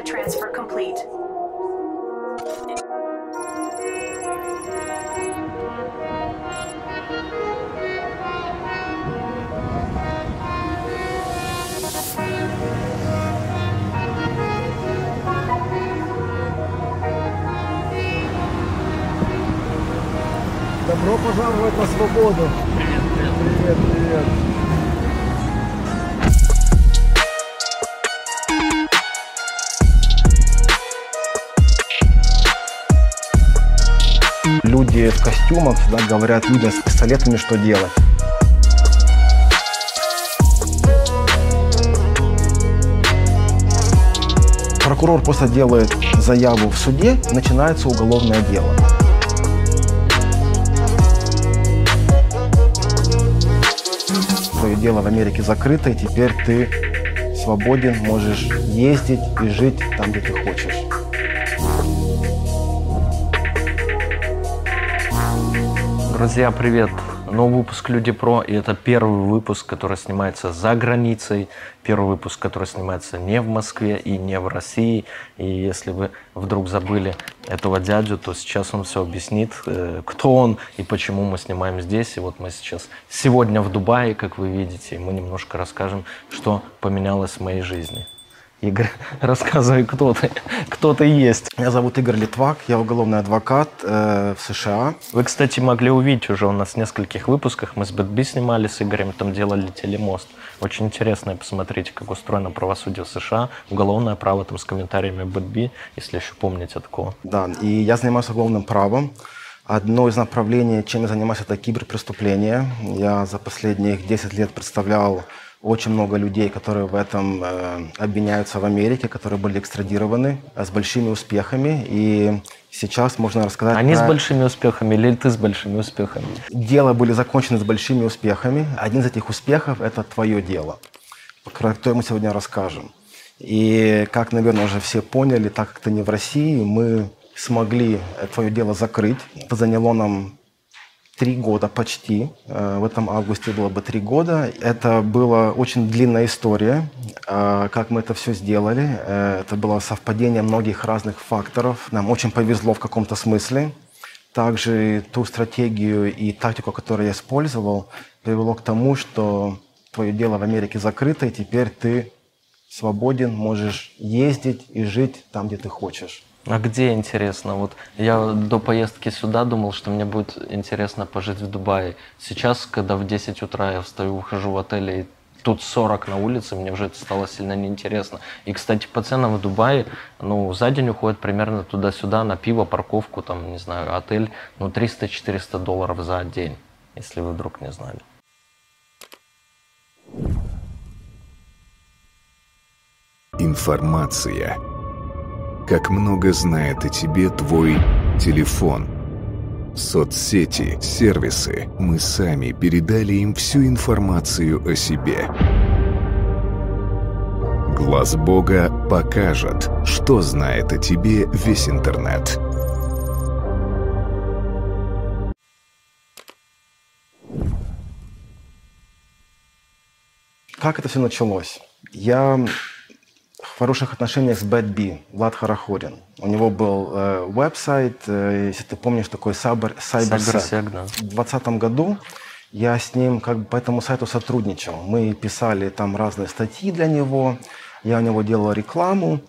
Data transfer complete. Добро пожаловать на свободу. Привет, привет. Люди в костюмах всегда говорят людям с пистолетами, что делать. Прокурор просто делает заяву в суде, начинается уголовное дело. Твое дело в Америке закрыто, и теперь ты свободен, можешь ездить и жить там, где ты хочешь. Друзья, привет! Новый выпуск Люди Про, и это первый выпуск, который снимается за границей, первый выпуск, который снимается не в Москве и не в России. И если вы вдруг забыли этого дядю, то сейчас он все объяснит, э, кто он и почему мы снимаем здесь. И вот мы сейчас сегодня в Дубае, как вы видите, и мы немножко расскажем, что поменялось в моей жизни. Игорь, рассказывай, кто ты, кто ты есть. Меня зовут Игорь Литвак, я уголовный адвокат э, в США. Вы, кстати, могли увидеть уже у нас в нескольких выпусках. Мы с Бэтби снимали с Игорем, там делали телемост. Очень интересно, посмотрите, как устроено правосудие в США. Уголовное право там с комментариями Бэтби, если еще помните такого. Да, и я занимаюсь уголовным правом. Одно из направлений, чем я занимаюсь, это киберпреступления. Я за последние 10 лет представлял очень много людей, которые в этом э, обвиняются в Америке, которые были экстрадированы э, с большими успехами. И сейчас можно рассказать... Они про... с большими успехами или ты с большими успехами? Дела были закончены с большими успехами. Один из этих успехов – это твое дело, про которое мы сегодня расскажем. И, как, наверное, уже все поняли, так как ты не в России, мы смогли твое дело закрыть. Это заняло нам три года почти. Э, в этом августе было бы три года. Это была очень длинная история, э, как мы это все сделали. Э, это было совпадение многих разных факторов. Нам очень повезло в каком-то смысле. Также ту стратегию и тактику, которую я использовал, привело к тому, что твое дело в Америке закрыто, и теперь ты свободен, можешь ездить и жить там, где ты хочешь. А где интересно? Вот я до поездки сюда думал, что мне будет интересно пожить в Дубае. Сейчас, когда в 10 утра я встаю, ухожу в отель, и тут 40 на улице, мне уже это стало сильно неинтересно. И, кстати, по ценам в Дубае, ну, за день уходит примерно туда-сюда на пиво, парковку, там, не знаю, отель, ну, 300-400 долларов за день, если вы вдруг не знали. Информация. Как много знает о тебе твой телефон. Соцсети, сервисы. Мы сами передали им всю информацию о себе. Глаз Бога покажет, что знает о тебе весь интернет. Как это все началось? Я хороших отношениях с Bad B, Влад Харахорин. У него был э, веб-сайт, э, если ты помнишь, такой Cyber, Cybersec, да. В 2020 году я с ним как бы по этому сайту сотрудничал. Мы писали там разные статьи для него, я у него делал рекламу.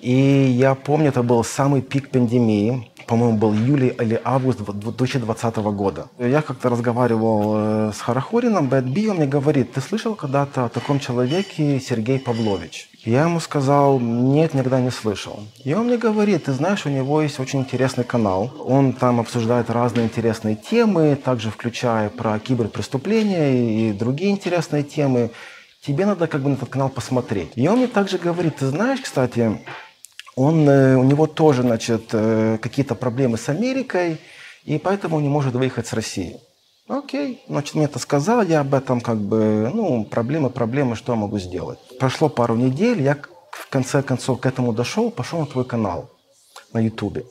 И я помню, это был самый пик пандемии по-моему, был июль или август 2020 года. Я как-то разговаривал э, с Харахорином, Бэт Би, он мне говорит, ты слышал когда-то о таком человеке Сергей Павлович? Я ему сказал, нет, никогда не слышал. И он мне говорит, ты знаешь, у него есть очень интересный канал. Он там обсуждает разные интересные темы, также включая про киберпреступления и другие интересные темы. Тебе надо как бы на этот канал посмотреть. И он мне также говорит, ты знаешь, кстати, он, э, у него тоже, значит, э, какие-то проблемы с Америкой, и поэтому он не может выехать с России. Окей, значит, мне это сказал, я об этом как бы, ну, проблемы, проблемы, что я могу сделать. Прошло пару недель, я в конце концов к этому дошел, пошел на твой канал на Ютубе.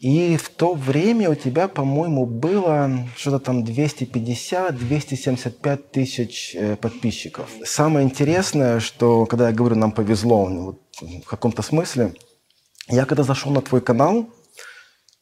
И в то время у тебя, по-моему, было что-то там 250-275 тысяч э, подписчиков. Самое интересное, что когда я говорю, нам повезло, вот в каком-то смысле. Я когда зашел на твой канал,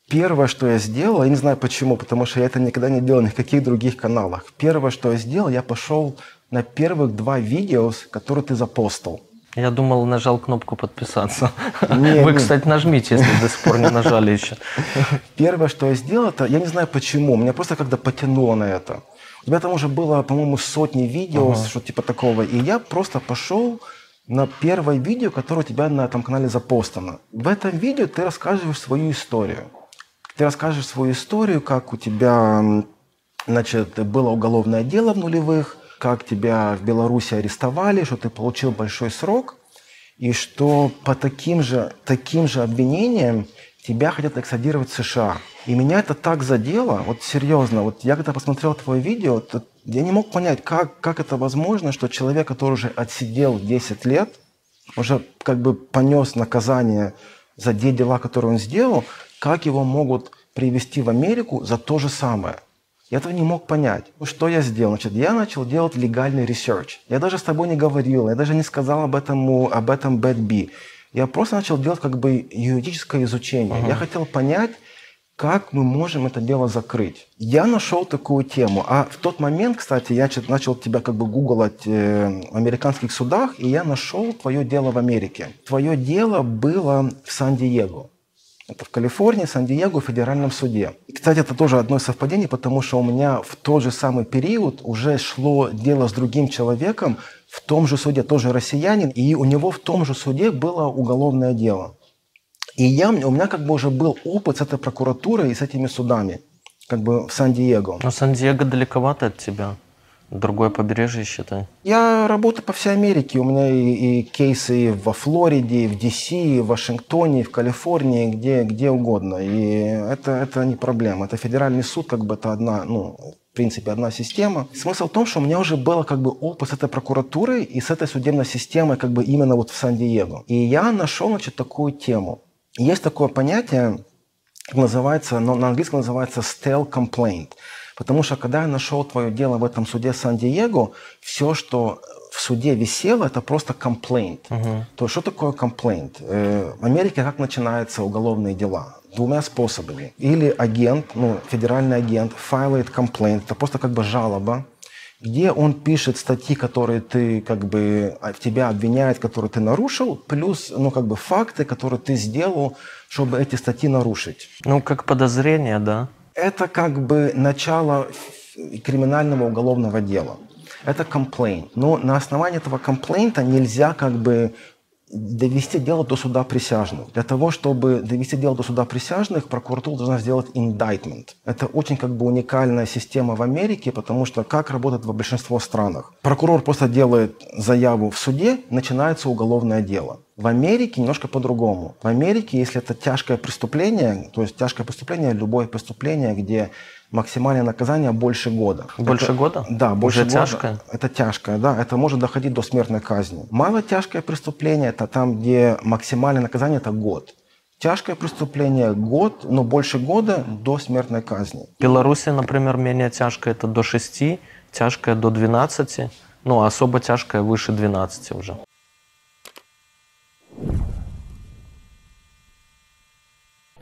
первое, что я сделал, я не знаю почему, потому что я это никогда не делал ни в каких других каналах. Первое, что я сделал, я пошел на первых два видео, которые ты запостил. Я думал, нажал кнопку подписаться. Не, Вы, не. кстати, нажмите, если до сих пор не нажали еще. Первое, что я сделал, это я не знаю почему, меня просто когда потянуло на это. У тебя там уже было, по-моему, сотни видео, ага. что типа такого. И я просто пошел на первое видео, которое у тебя на этом канале запостано. В этом видео ты рассказываешь свою историю. Ты расскажешь свою историю, как у тебя значит, было уголовное дело в нулевых, как тебя в Беларуси арестовали, что ты получил большой срок, и что по таким же, таким же обвинениям тебя хотят экстрадировать в США. И меня это так задело, вот серьезно, вот я когда посмотрел твое видео, то я не мог понять, как, как это возможно, что человек, который уже отсидел 10 лет, уже как бы понес наказание за те дела, которые он сделал, как его могут привести в Америку за то же самое. Я этого не мог понять. Ну, что я сделал? Значит, я начал делать легальный research. Я даже с тобой не говорил, я даже не сказал об этом, об этом Bad B. Я просто начал делать как бы юридическое изучение. Uh-huh. Я хотел понять, как мы можем это дело закрыть. Я нашел такую тему. А в тот момент, кстати, я начал тебя как бы гуглать э, в американских судах, и я нашел твое дело в Америке. Твое дело было в Сан-Диего. Это в Калифорнии, Сан-Диего, в федеральном суде. И, кстати, это тоже одно из совпадений, потому что у меня в тот же самый период уже шло дело с другим человеком в том же суде, тоже россиянин, и у него в том же суде было уголовное дело. И я, у меня как бы уже был опыт с этой прокуратурой и с этими судами, как бы в Сан-Диего. Но Сан-Диего далековато от тебя. Другое побережье, считай. Я работаю по всей Америке. У меня и, и кейсы во Флориде, и в DC, и в Вашингтоне, и в Калифорнии, где, где угодно. И это, это не проблема. Это федеральный суд, как бы это одна, ну, в принципе, одна система. Смысл в том, что у меня уже было как бы опыт с этой прокуратурой и с этой судебной системой как бы именно вот в Сан-Диего. И я нашел, значит, такую тему. Есть такое понятие, называется, но на английском называется stale complaint – Потому что когда я нашел твое дело в этом суде Сан-Диего, все, что в суде висело, это просто комплейнт. Uh-huh. То есть что такое комплейнт? Э, в Америке как начинаются уголовные дела? Двумя способами. Или агент, ну, федеральный агент, файлает комплейнт, это просто как бы жалоба, где он пишет статьи, которые ты как бы в тебя обвиняет, которые ты нарушил, плюс ну как бы факты, которые ты сделал, чтобы эти статьи нарушить. Ну как подозрение, да это как бы начало криминального уголовного дела. Это комплейнт. Но на основании этого комплейнта нельзя как бы довести дело до суда присяжных. Для того, чтобы довести дело до суда присяжных, прокуратура должна сделать indictment. Это очень как бы уникальная система в Америке, потому что как работает в большинстве странах. Прокурор просто делает заяву в суде, начинается уголовное дело. В Америке немножко по-другому. В Америке, если это тяжкое преступление, то есть тяжкое преступление, любое преступление, где максимальное наказание больше года. Больше это, года? Да, больше Уже года. тяжкое? Это тяжкое, да. Это может доходить до смертной казни. Мало тяжкое преступление – это там, где максимальное наказание – это год. Тяжкое преступление – год, но больше года до смертной казни. В Беларуси, например, менее тяжкое – это до 6, тяжкое – до 12, ну, а особо тяжкое – выше 12 уже.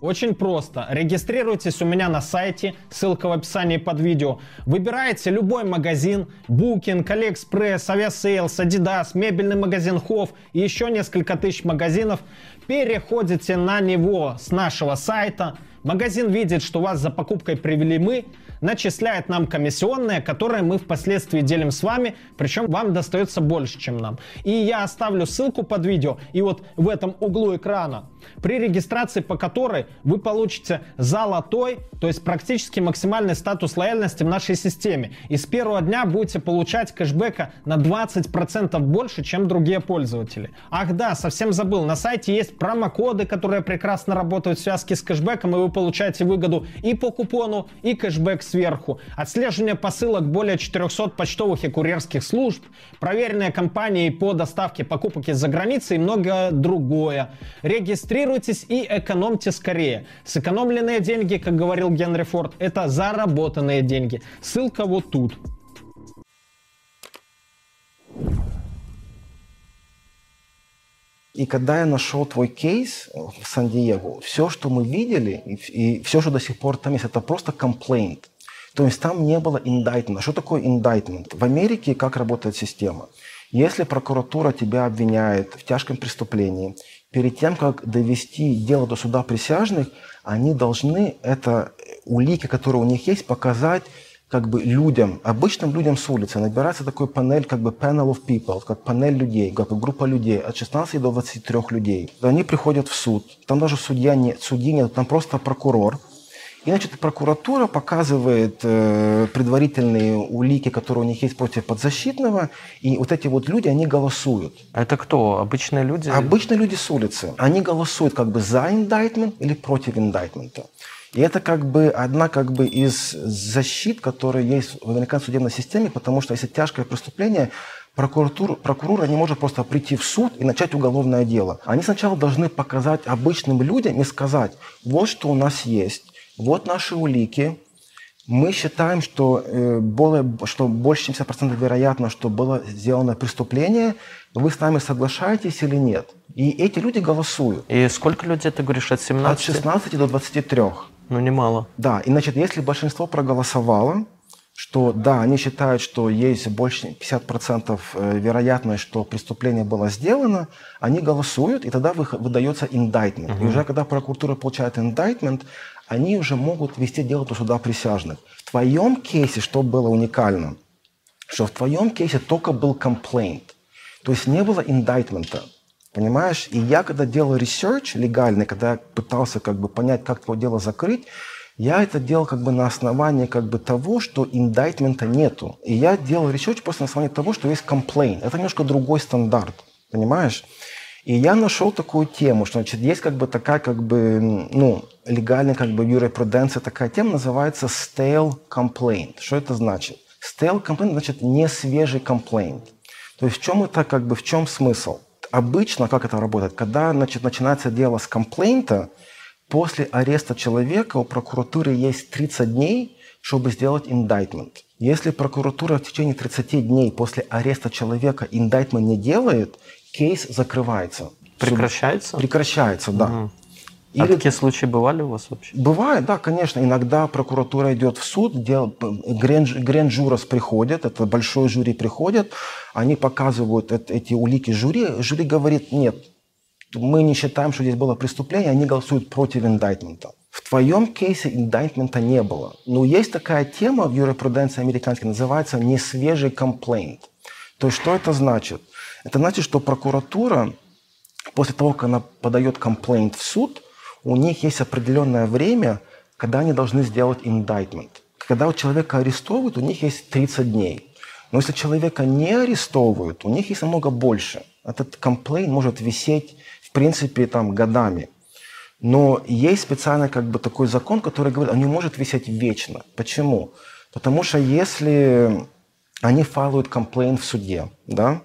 Очень просто. Регистрируйтесь у меня на сайте, ссылка в описании под видео. Выбираете любой магазин, Booking, AliExpress, Aviasales, Adidas, мебельный магазин Hof и еще несколько тысяч магазинов. Переходите на него с нашего сайта. Магазин видит, что вас за покупкой привели мы, начисляет нам комиссионные, которые мы впоследствии делим с вами, причем вам достается больше, чем нам. И я оставлю ссылку под видео, и вот в этом углу экрана при регистрации по которой вы получите золотой, то есть практически максимальный статус лояльности в нашей системе. И с первого дня будете получать кэшбэка на 20% больше, чем другие пользователи. Ах да, совсем забыл, на сайте есть промокоды, которые прекрасно работают в связке с кэшбэком, и вы получаете выгоду и по купону, и кэшбэк сверху. Отслеживание посылок более 400 почтовых и курьерских служб, проверенные компании по доставке покупок из-за границы и многое другое. Регистрируйтесь и экономьте скорее. Сэкономленные деньги, как говорил Генри Форд, это заработанные деньги. Ссылка вот тут. И когда я нашел твой кейс в Сан-Диего, все, что мы видели, и все, что до сих пор там есть, это просто комплейнт. То есть там не было индайтмента. Что такое индайтмент? В Америке как работает система? Если прокуратура тебя обвиняет в тяжком преступлении, перед тем, как довести дело до суда присяжных, они должны это улики, которые у них есть, показать как бы людям, обычным людям с улицы, набирается такой панель, как бы panel of people, как панель людей, как бы группа людей, от 16 до 23 людей. Они приходят в суд, там даже судья нет, судьи нет, там просто прокурор. И, значит, прокуратура показывает э, предварительные улики, которые у них есть против подзащитного, и вот эти вот люди, они голосуют. А это кто? Обычные люди? Обычные люди с улицы. Они голосуют как бы за индайтмент или против индайтмента. И это как бы одна как бы из защит, которые есть в американской судебной системе, потому что если тяжкое преступление, прокуратура, прокурор не может просто прийти в суд и начать уголовное дело. Они сначала должны показать обычным людям и сказать, вот что у нас есть, вот наши улики, мы считаем, что, э, более, что больше чем 70% вероятно, что было сделано преступление. Вы с нами соглашаетесь или нет? И эти люди голосуют. И сколько людей, ты говоришь, от 17? От 16 до 23. Ну, немало. Да, и значит, если большинство проголосовало, что да, они считают, что есть больше 50% э, вероятность, что преступление было сделано, они голосуют, и тогда выдается индайтмент. Угу. И уже когда прокуратура получает индайтмент, они уже могут вести дело до суда присяжных. В твоем кейсе, что было уникально, что в твоем кейсе только был комплейнт, то есть не было индайтмента. Понимаешь? И я, когда делал research легальный, когда пытался как бы понять, как твое дело закрыть, я это делал как бы на основании как бы того, что индайтмента нету. И я делал research просто на основании того, что есть complaint. Это немножко другой стандарт. Понимаешь? И я нашел такую тему, что значит, есть как бы такая как бы, ну, легальная как бы юриспруденция, такая тема называется stale complaint. Что это значит? Stale complaint значит не свежий complaint. То есть в чем это как бы, в чем смысл? обычно как это работает? Когда значит, начинается дело с комплейнта, после ареста человека у прокуратуры есть 30 дней, чтобы сделать индайтмент. Если прокуратура в течение 30 дней после ареста человека индайтмент не делает, кейс закрывается. Прекращается? Прекращается, да. Угу. Или... А такие случаи бывали у вас вообще? Бывает, да, конечно. Иногда прокуратура идет в суд, дел... грен-журас приходят, это большой жюри приходит, они показывают эти улики жюри, жюри говорит, нет, мы не считаем, что здесь было преступление, они голосуют против индайтмента. В твоем кейсе индайтмента не было. Но есть такая тема в юриспруденции американской, называется несвежий комплейнт. То есть что это значит? Это значит, что прокуратура после того, как она подает комплейнт в суд, у них есть определенное время, когда они должны сделать индайтмент. Когда у человека арестовывают, у них есть 30 дней. Но если человека не арестовывают, у них есть намного больше. Этот комплейн может висеть, в принципе, там, годами. Но есть специально как бы такой закон, который говорит, он не может висеть вечно. Почему? Потому что если они файлуют комплейн в суде, да,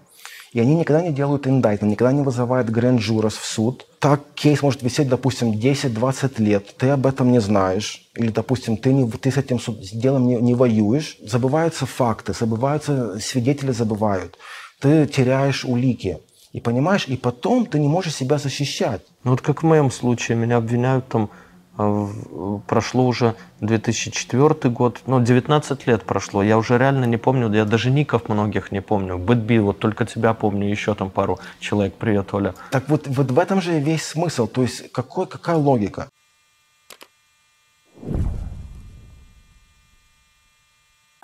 и они никогда не делают индайтмент, никогда не вызывают гранд-журас в суд. Так кейс может висеть, допустим, 10-20 лет, ты об этом не знаешь. Или, допустим, ты, не, ты с этим делом не, не воюешь. Забываются факты, забываются, свидетели забывают. Ты теряешь улики. И понимаешь, и потом ты не можешь себя защищать. Ну вот как в моем случае, меня обвиняют там прошло уже 2004 год, ну, 19 лет прошло, я уже реально не помню, я даже ников многих не помню. Бэтби, вот только тебя помню, еще там пару человек. Привет, Оля. Так вот, вот в этом же весь смысл, то есть какой, какая логика?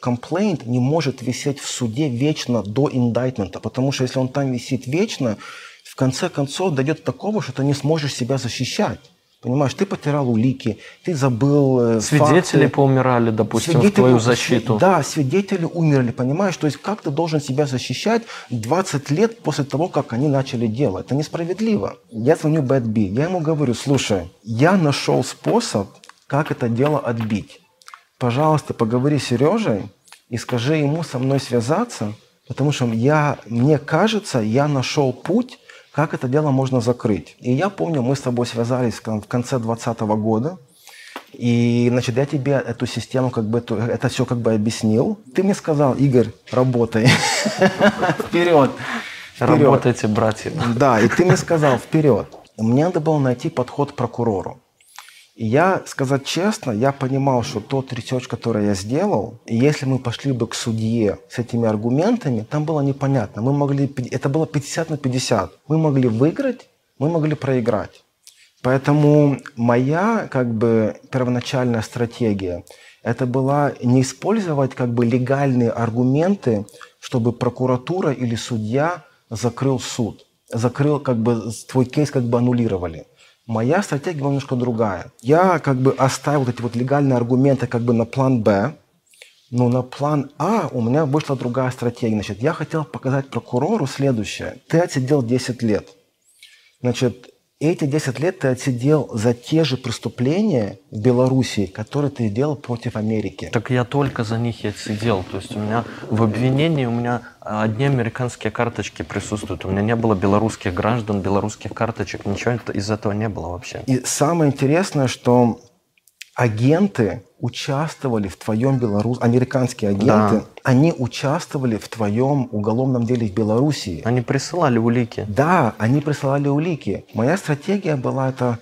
Комплейнт не может висеть в суде вечно до индайтмента, потому что если он там висит вечно, в конце концов дойдет до такого, что ты не сможешь себя защищать. Понимаешь, ты потерял улики, ты забыл э, Свидетели факты. поумирали, допустим, свидетели, в твою защиту. Да, свидетели умерли, понимаешь? То есть как ты должен себя защищать 20 лет после того, как они начали делать? Это несправедливо. Я звоню Бэт Би, я ему говорю, слушай, я нашел способ, как это дело отбить пожалуйста, поговори с Сережей и скажи ему со мной связаться, потому что я, мне кажется, я нашел путь, как это дело можно закрыть. И я помню, мы с тобой связались в конце 2020 года, и, значит, я тебе эту систему, как бы, эту, это все как бы объяснил. Ты мне сказал, Игорь, работай. Вперед. Работайте, братья. Да, и ты мне сказал, вперед. Мне надо было найти подход прокурору. И я, сказать честно, я понимал, что тот research, который я сделал, если мы пошли бы к судье с этими аргументами, там было непонятно. Мы могли, это было 50 на 50. Мы могли выиграть, мы могли проиграть. Поэтому моя как бы первоначальная стратегия это была не использовать как бы легальные аргументы, чтобы прокуратура или судья закрыл суд, закрыл как бы твой кейс как бы аннулировали. Моя стратегия была немножко другая. Я как бы оставил эти вот легальные аргументы как бы на план Б, но на план А у меня вышла другая стратегия. Значит, я хотел показать прокурору следующее. Ты отсидел 10 лет. Значит, эти 10 лет ты отсидел за те же преступления в Белоруссии, которые ты делал против Америки. Так я только за них и отсидел. То есть у меня в обвинении у меня одни американские карточки присутствуют. У меня не было белорусских граждан, белорусских карточек, ничего из этого не было вообще. И самое интересное, что агенты участвовали в твоем Беларусь, американские агенты, Да. они участвовали в твоем уголовном деле в Белоруссии. Они присылали улики. Да, они присылали улики. Моя стратегия была это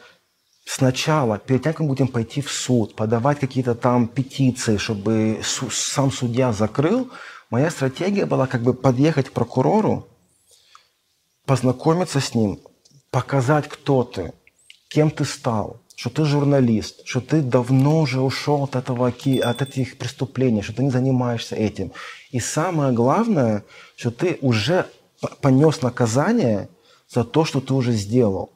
сначала, перед тем, как мы будем пойти в суд, подавать какие-то там петиции, чтобы су- сам судья закрыл, моя стратегия была как бы подъехать к прокурору, познакомиться с ним, показать, кто ты, кем ты стал, что ты журналист, что ты давно уже ушел от, этого, от этих преступлений, что ты не занимаешься этим. И самое главное, что ты уже понес наказание за то, что ты уже сделал.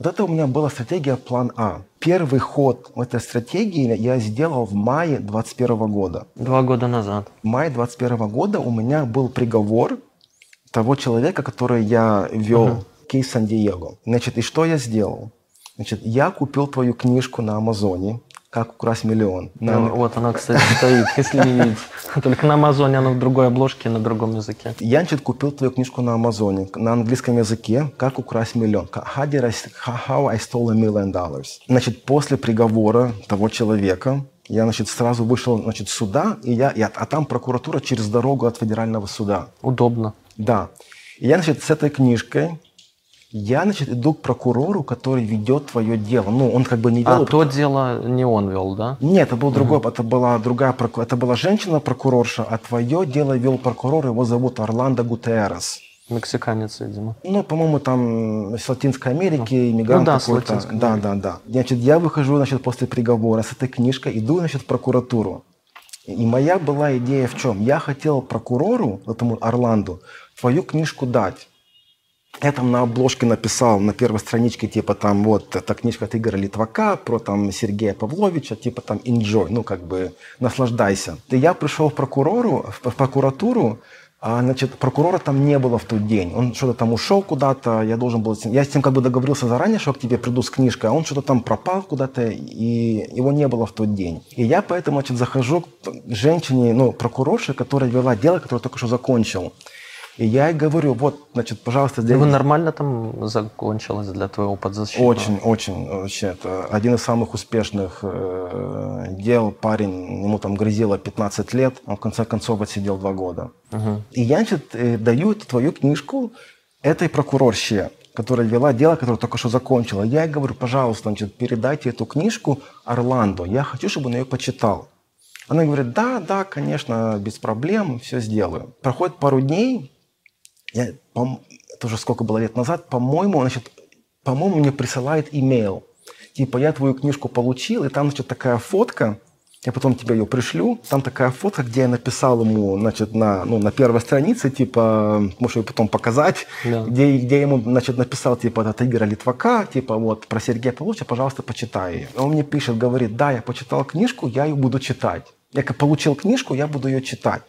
Вот это у меня была стратегия план А. Первый ход в этой стратегии я сделал в мае 2021 года. Два года назад. В мае 2021 года у меня был приговор того человека, который я вел, кейс Сан-Диего. Значит, и что я сделал? Значит, я купил твою книжку на Амазоне «Как украсть миллион». На- Ну, вот она, кстати, стоит, если не видеть. Только на Амазоне она в другой обложке, на другом языке. Я, значит, купил твою книжку на Амазоне на английском языке «Как украсть миллион». How, did I, how I stole a million dollars. Значит, после приговора того человека я, значит, сразу вышел, значит, суда, и я, я- а там прокуратура через дорогу от федерального суда. Удобно. Да. И я, значит, с этой книжкой, я, значит, иду к прокурору, который ведет твое дело. Ну, он как бы не А вел... то дело не он вел, да? Нет, это был другой, это была другая, проку- это была женщина-прокурорша, а твое дело вел прокурор, его зовут Орландо Гутеррес. Мексиканец, видимо. Ну, по-моему, там с Латинской Америки, иммигрант Ну да, какой-то. Да, да, да. Значит, я выхожу, значит, после приговора с этой книжкой, иду, значит, в прокуратуру. И моя была идея в чем? Я хотел прокурору, этому Орланду, твою книжку дать. Я там на обложке написал, на первой страничке, типа там вот, эта книжка от Игоря Литвака, про там Сергея Павловича, типа там enjoy, ну как бы наслаждайся. И я пришел в прокурору, в прокуратуру, а, значит, прокурора там не было в тот день. Он что-то там ушел куда-то, я должен был... Я с ним как бы договорился заранее, что к тебе приду с книжкой, а он что-то там пропал куда-то, и его не было в тот день. И я поэтому, значит, захожу к женщине, ну, прокурорше, которая вела дело, которое только что закончил. И я ей говорю, вот, значит, пожалуйста, здесь... нормально там закончилось для твоего подзащитного? Очень, очень, вообще, это один из самых успешных э, дел. Парень, ему там грозило 15 лет, он в конце концов отсидел два года. И я, значит, э, даю эту твою книжку этой прокурорще, которая вела дело, которое только что закончила. Я ей говорю, пожалуйста, значит, передайте эту книжку Орландо, я хочу, чтобы он ее почитал. Она говорит, да, да, конечно, без проблем, все сделаю. Проходит пару дней, я, это уже сколько было лет назад, по-моему, значит, по-моему, мне присылает имейл. Типа, я твою книжку получил, и там, значит, такая фотка, я потом тебе ее пришлю, там такая фотка, где я написал ему, значит, на, ну, на первой странице, типа, можешь ее потом показать, Да. где, где я ему, значит, написал, типа, от Игоря Литвака, типа, вот, про Сергея Павловича, пожалуйста, почитай ее. Он мне пишет, говорит, да, я почитал книжку, я ее буду читать. Я получил книжку, я буду ее читать.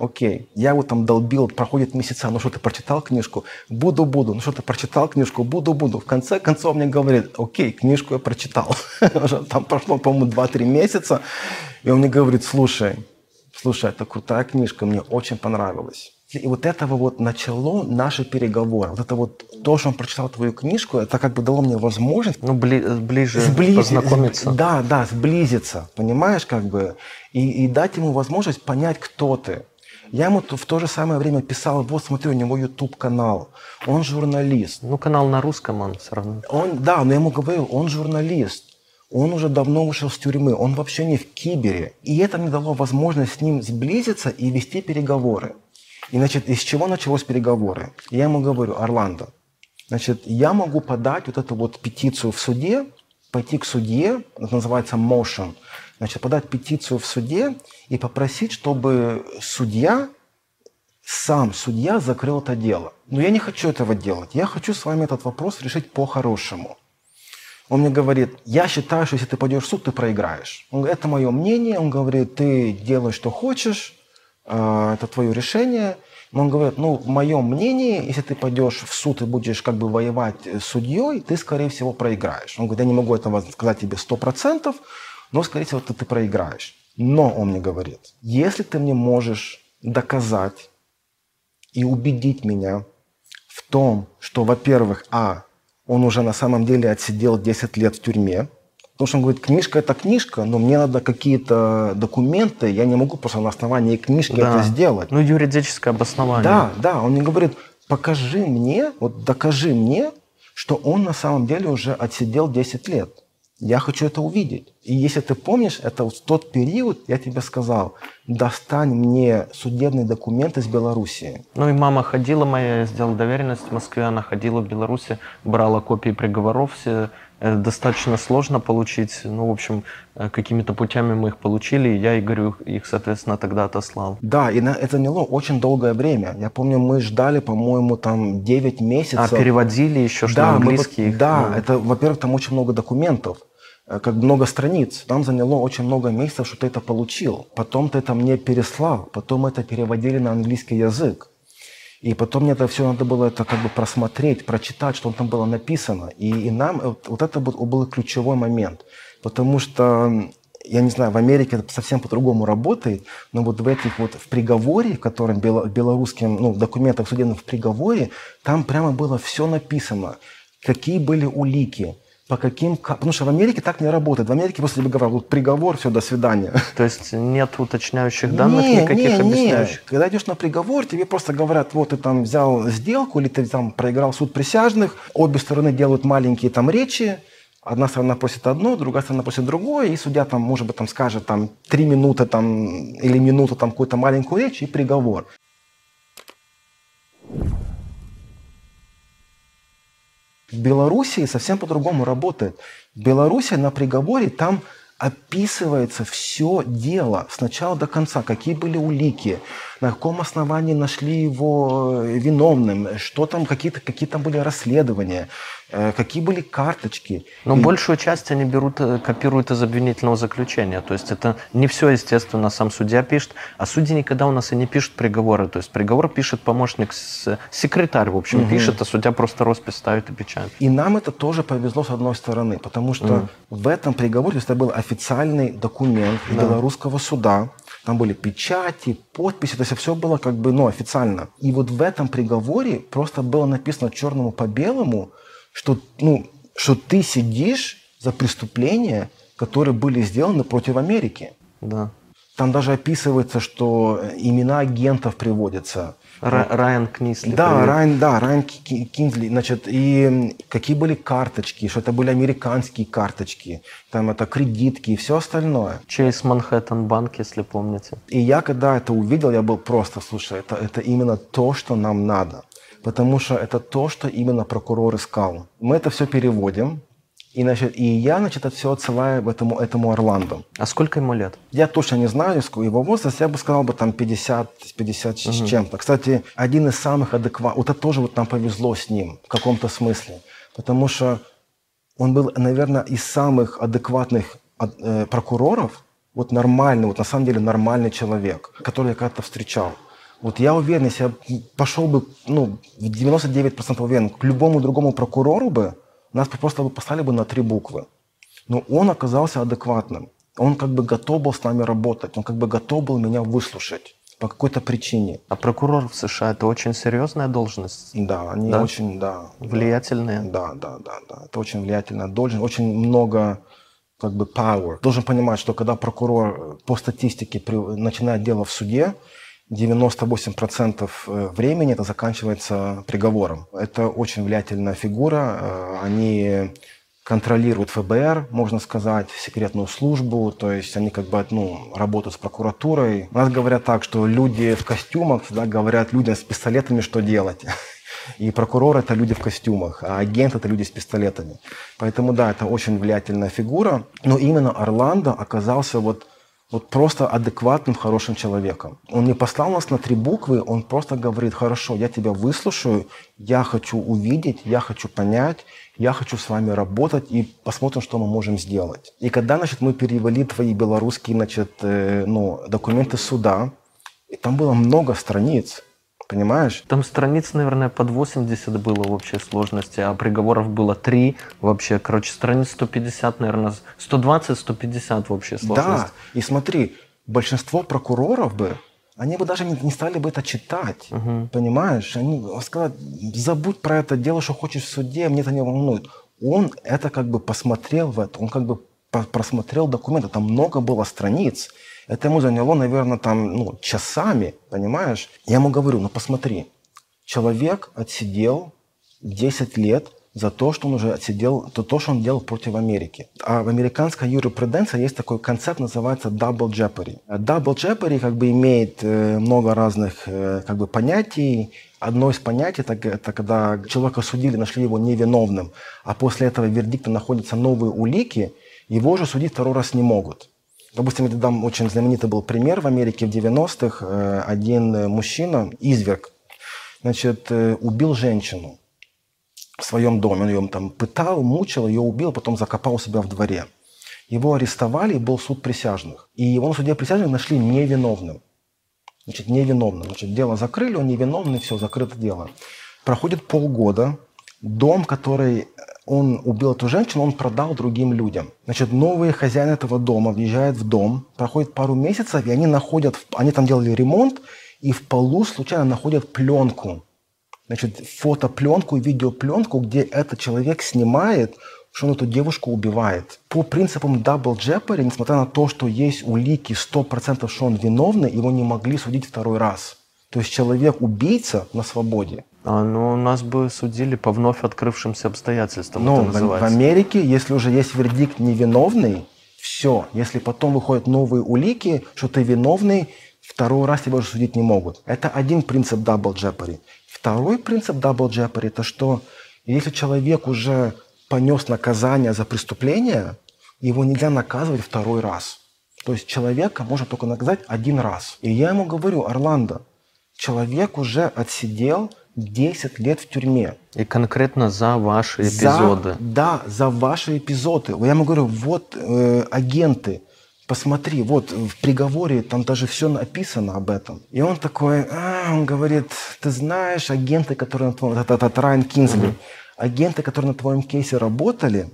Окей, я его там долбил, проходит месяца, ну что ты прочитал книжку? Буду, буду. Ну что ты прочитал книжку? Буду, буду. В конце концов мне говорит, окей, книжку я прочитал. Там прошло, по-моему, 2-3 месяца. И он мне говорит, слушай, слушай, это крутая книжка, мне очень понравилась. И вот этого вот начало наши переговоры. Вот это вот то, что он прочитал твою книжку, это как бы дало мне возможность Ну, бли- ближе Сблизи- познакомиться. Да, да, сблизиться, понимаешь, как бы, и, и дать ему возможность понять, кто ты. Я ему в то же самое время писал, вот смотри, у него YouTube канал, он журналист, Ну, канал на русском он все равно. он, да, но я ему говорил, он журналист, он уже давно вышел с тюрьмы, он вообще не в кибере. И это мне дало возможность с ним сблизиться и вести переговоры. И, значит, из чего началось переговоры? Я ему говорю, Орландо, значит, я могу подать вот эту вот петицию в суде, пойти к судье, это называется motion, значит, подать петицию в суде и попросить, чтобы судья, сам судья закрыл это дело. Но я не хочу этого делать. Я хочу с вами этот вопрос решить по-хорошему. Он мне говорит, я считаю, что если ты пойдешь в суд, ты проиграешь. Он говорит, это мое мнение. Он говорит, ты делай, что хочешь, э, это твое решение. Он говорит, ну, в моем мнении, если ты пойдешь в суд и будешь как бы воевать с судьей, ты, скорее всего, проиграешь. Он говорит, я не могу этого сказать тебе сто процентов, но, скорее всего, ты, ты проиграешь. Но, он мне говорит, если ты мне можешь доказать и убедить меня в том, что, во-первых, а, он уже на самом деле отсидел 10 лет в тюрьме, Потому что он говорит, книжка это книжка, но мне надо какие-то документы, я не могу просто на основании книжки Да. это сделать. Ну, юридическое обоснование. Да, да, он мне говорит, покажи мне, вот докажи мне, что он на самом деле уже отсидел 10 лет. Я хочу это увидеть. И если ты помнишь, это вот в тот период я тебе сказал, достань мне судебный документ из Белоруссии. Ну и мама ходила моя, я сделал доверенность в Москве, она ходила в Беларуси, брала копии приговоров все. Э, Достаточно сложно получить. Ну, в общем, э, какими-то путями мы их получили, и я Игорю их, соответственно, тогда отослал. Да, и на- это заняло очень долгое время. Я помню, мы ждали, по-моему, там 9 А месяцев. переводили еще, что на мы английский. вот- их, да, ну, это, во-первых, там очень много документов, как много страниц. Нам заняло очень много месяцев, что ты это получил. Потом ты это мне переслал, потом это переводили на английский язык. И потом мне это все надо было это как бы просмотреть, прочитать, что там было написано. И, и нам э, вот, вот это был, был ключевой момент. Потому что, я не знаю, в Америке это совсем по-другому работает, но вот в этих вот, в приговоре, в котором бело- белорусским, ну, в документах судебных в приговоре, там прямо было все написано. Какие были улики, по каким... ка- Потому что в Америке так не работает. В Америке тебе говорят, вот приговор, все, до свидания. То есть нет уточняющих данных Не, никаких не, объясняющих. Когда идешь на приговор, тебе просто говорят, вот ты там взял сделку или ты там проиграл суд присяжных, обе стороны делают маленькие там речи, одна сторона просит одно, другая сторона просит другое, и судья там, может быть, там скажет там три минуты там или минуту там какую-то маленькую речь и приговор. В Белоруссии совсем по-другому работает. В Беларуси на приговоре там описывается все дело с начала до конца, какие были улики, на каком основании нашли его э, виновным, что там, какие-то какие там были расследования, э, какие были карточки. Но И- большую часть они берут, э, копируют из обвинительного заключения. То есть это не все, естественно, сам судья пишет, а судьи никогда у нас и не пишут приговоры. То есть приговор пишет помощник, с- секретарь, в общем, пишет, а судья просто роспись ставит и печать. И нам это тоже повезло с одной стороны, потому что в этом приговоре, это был официальный документ из белорусского суда, там были печати, подписи, то есть все было как бы, ну, официально. И вот в этом приговоре просто было написано черному по белому, что, ну, что ты сидишь за преступления, которые были сделаны против Америки. Да. Там даже описывается, что имена агентов приводятся. Ра- Райан Книсли. Да, привет. Райан, да, Райан Ки- Ки- Кинзли, значит, и какие были карточки, что это были американские карточки, там это кредитки и все остальное. Чейз Манхэттен банк, если помните. И я, когда это увидел, я был просто, слушай, это, это именно то, что нам надо. Потому что это то, что именно прокурор искал. Мы это все переводим, и, значит, и я, значит, это все отсылаю этому, этому Орландо. А сколько ему лет? Я точно не знаю ск- его возраст, я бы сказал бы там 50, 50 с чем-то. Кстати, один из самых адекватных, вот это тоже вот нам повезло с ним в каком-то смысле, потому что он был, наверное, из самых адекватных ад- э, прокуроров, вот нормальный, вот на самом деле нормальный человек, который я когда-то встречал. Вот я уверен, если я пошел бы, ну, в 99% уверен, к любому другому прокурору бы, нас просто послали бы на три буквы. Но он оказался адекватным. Он как бы готов был с нами работать, он как бы готов был меня выслушать по какой-то причине. А прокурор в США это очень серьезная должность, Да, они Да? очень, да. влиятельная. Да, да, да, да. Это очень влиятельная должность, очень много как бы power. Должен понимать, что когда прокурор по статистике при- начинает дело в суде, 98% э, времени это заканчивается приговором. Это очень влиятельная фигура. э, Они контролируют ФБР, можно сказать, секретную службу, то есть они как бы ну, работают с прокуратурой. У нас говорят так, что люди в костюмах всегда говорят людям с пистолетами, что делать. И прокурор это люди в костюмах, а агент это люди с пистолетами. Поэтому да, это очень влиятельная фигура. Но именно Орландо оказался вот, вот просто адекватным, хорошим человеком. Он не послал нас на три буквы, он просто говорит, хорошо, я тебя выслушаю, я хочу увидеть, я хочу понять, я хочу с вами работать и посмотрим, что мы можем сделать. И когда, значит, мы перевели твои белорусские, значит, э, ну, документы суда, и там было много страниц, понимаешь? Там страниц, наверное, под 80 было в общей сложности, а приговоров было 3 вообще. Короче, страниц 150, наверное, 120-150 в общей сложности. Да, и смотри, большинство прокуроров бы, они бы даже не, не стали бы это читать, понимаешь? Они сказали, забудь про это, делай, что хочешь в суде, мне это не волнует. Он это как бы посмотрел в это, он как бы просмотрел документы, там много было страниц. Это ему заняло, наверное, там, ну, часами, понимаешь? Я ему говорю, ну посмотри, человек отсидел 10 лет за то, что он уже отсидел, то, то, что он делал против Америки. А в американской юриспруденции есть такой концепт, называется double jeopardy. Double jeopardy как бы имеет э, много разных э, как бы понятий. Одно из понятий это, это когда человека судили, нашли его невиновным, а после этого вердикта находятся новые улики, его же судить второй раз не могут. Допустим, я дам очень знаменитый был пример в Америке в 90-х. Э, один мужчина, изверг, значит, убил женщину в своем доме. Он ее там пытал, мучил, ее убил, потом закопал у себя в дворе. Его арестовали, был суд присяжных. И его на суде присяжных нашли невиновным. Значит, невиновным. Значит, дело закрыли, он невиновный, все, закрыто дело. Проходит полгода, дом, который он убил эту женщину, он продал другим людям. Значит, новые хозяины этого дома въезжают в дом, проходит пару месяцев, и они находят, они там делали ремонт, и в полу случайно находят пленку значит, фотопленку и видеопленку, где этот человек снимает, что он эту девушку убивает. По принципам Double Jeopardy, несмотря на то, что есть улики 100%, что он виновный, его не могли судить второй раз. То есть человек-убийца на свободе. А, ну, нас бы судили по вновь открывшимся обстоятельствам. Но в, в Америке, если уже есть вердикт невиновный, все. Если потом выходят новые улики, что ты виновный, второй раз тебя уже судить не могут. Это один принцип Double Jeopardy. Второй принцип Double Jeopardy – это что если человек уже понес наказание за преступление, его нельзя наказывать второй раз. То есть человека можно только наказать один раз. И я ему говорю, Орландо, человек уже отсидел 10 лет в тюрьме. И конкретно за ваши эпизоды. За, да, за ваши эпизоды. Я ему говорю, вот э, агенты, посмотри, вот в приговоре там даже все написано об этом. И он такой, а, он говорит, ты знаешь, агенты, которые на твоем, это, это Райан Кинзли, mm агенты, которые на твоем кейсе работали,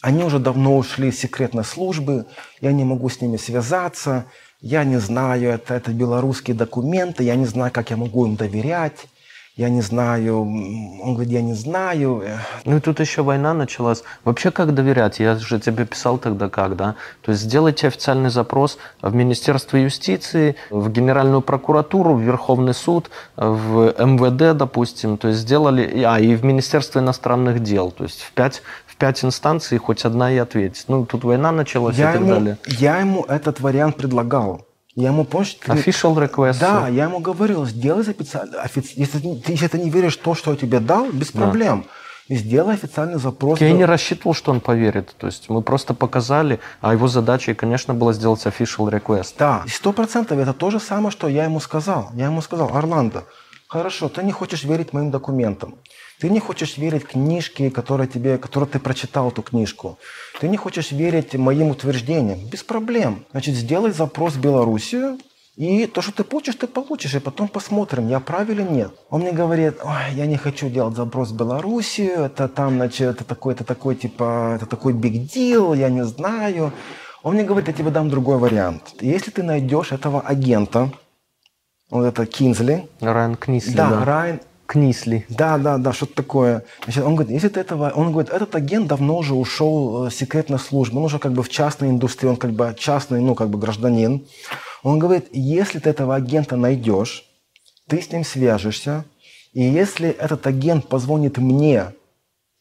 они уже давно ушли из секретной службы, я не могу с ними связаться, я не знаю, это, это белорусские документы, я не знаю, как я могу им доверять я не знаю, он говорит, я не знаю. Ну и тут еще война началась. Вообще как доверять? Я же тебе писал тогда как, да? То есть сделайте официальный запрос в Министерство юстиции, в Генеральную прокуратуру, в Верховный суд, в МВД, допустим. То есть сделали, а и в Министерство иностранных дел. То есть в пять в пять инстанций хоть одна и ответит. Ну, тут война началась я и так ему, далее. Я ему этот вариант предлагал. Я ему, помнишь... Official request. Да, я ему говорил, сделай официально... Офици... Если, ты, если ты не веришь в то, что я тебе дал, без да. проблем. И сделай официальный запрос. Я не рассчитывал, что он поверит. То есть мы просто показали, а его задачей, конечно, было сделать official request. Да, сто процентов это то же самое, что я ему сказал. Я ему сказал, Орландо, хорошо, ты не хочешь верить моим документам. Ты не хочешь верить книжке, которая тебе, которую ты прочитал эту книжку. Ты не хочешь верить моим утверждениям. Без проблем. Значит, сделай запрос в Белоруссию, и то, что ты получишь, ты получишь, и потом посмотрим, я прав или нет. Он мне говорит, ой, я не хочу делать запрос в Белоруссию, это там, значит, это такой, это такой, типа, это такой big deal, я не знаю. Он мне говорит, я тебе дам другой вариант. Если ты найдешь этого агента, вот это Кинзли. Райан Книсли, да. Да, Райан Книсли. Да, да, да, что-то такое. Значит, он говорит, если ты этого, он говорит, этот агент давно уже ушел в э, секретную службу, он уже как бы в частной индустрии, он как бы частный, ну, как бы гражданин. Он говорит, если ты этого агента найдешь, ты с ним свяжешься, и если этот агент позвонит мне,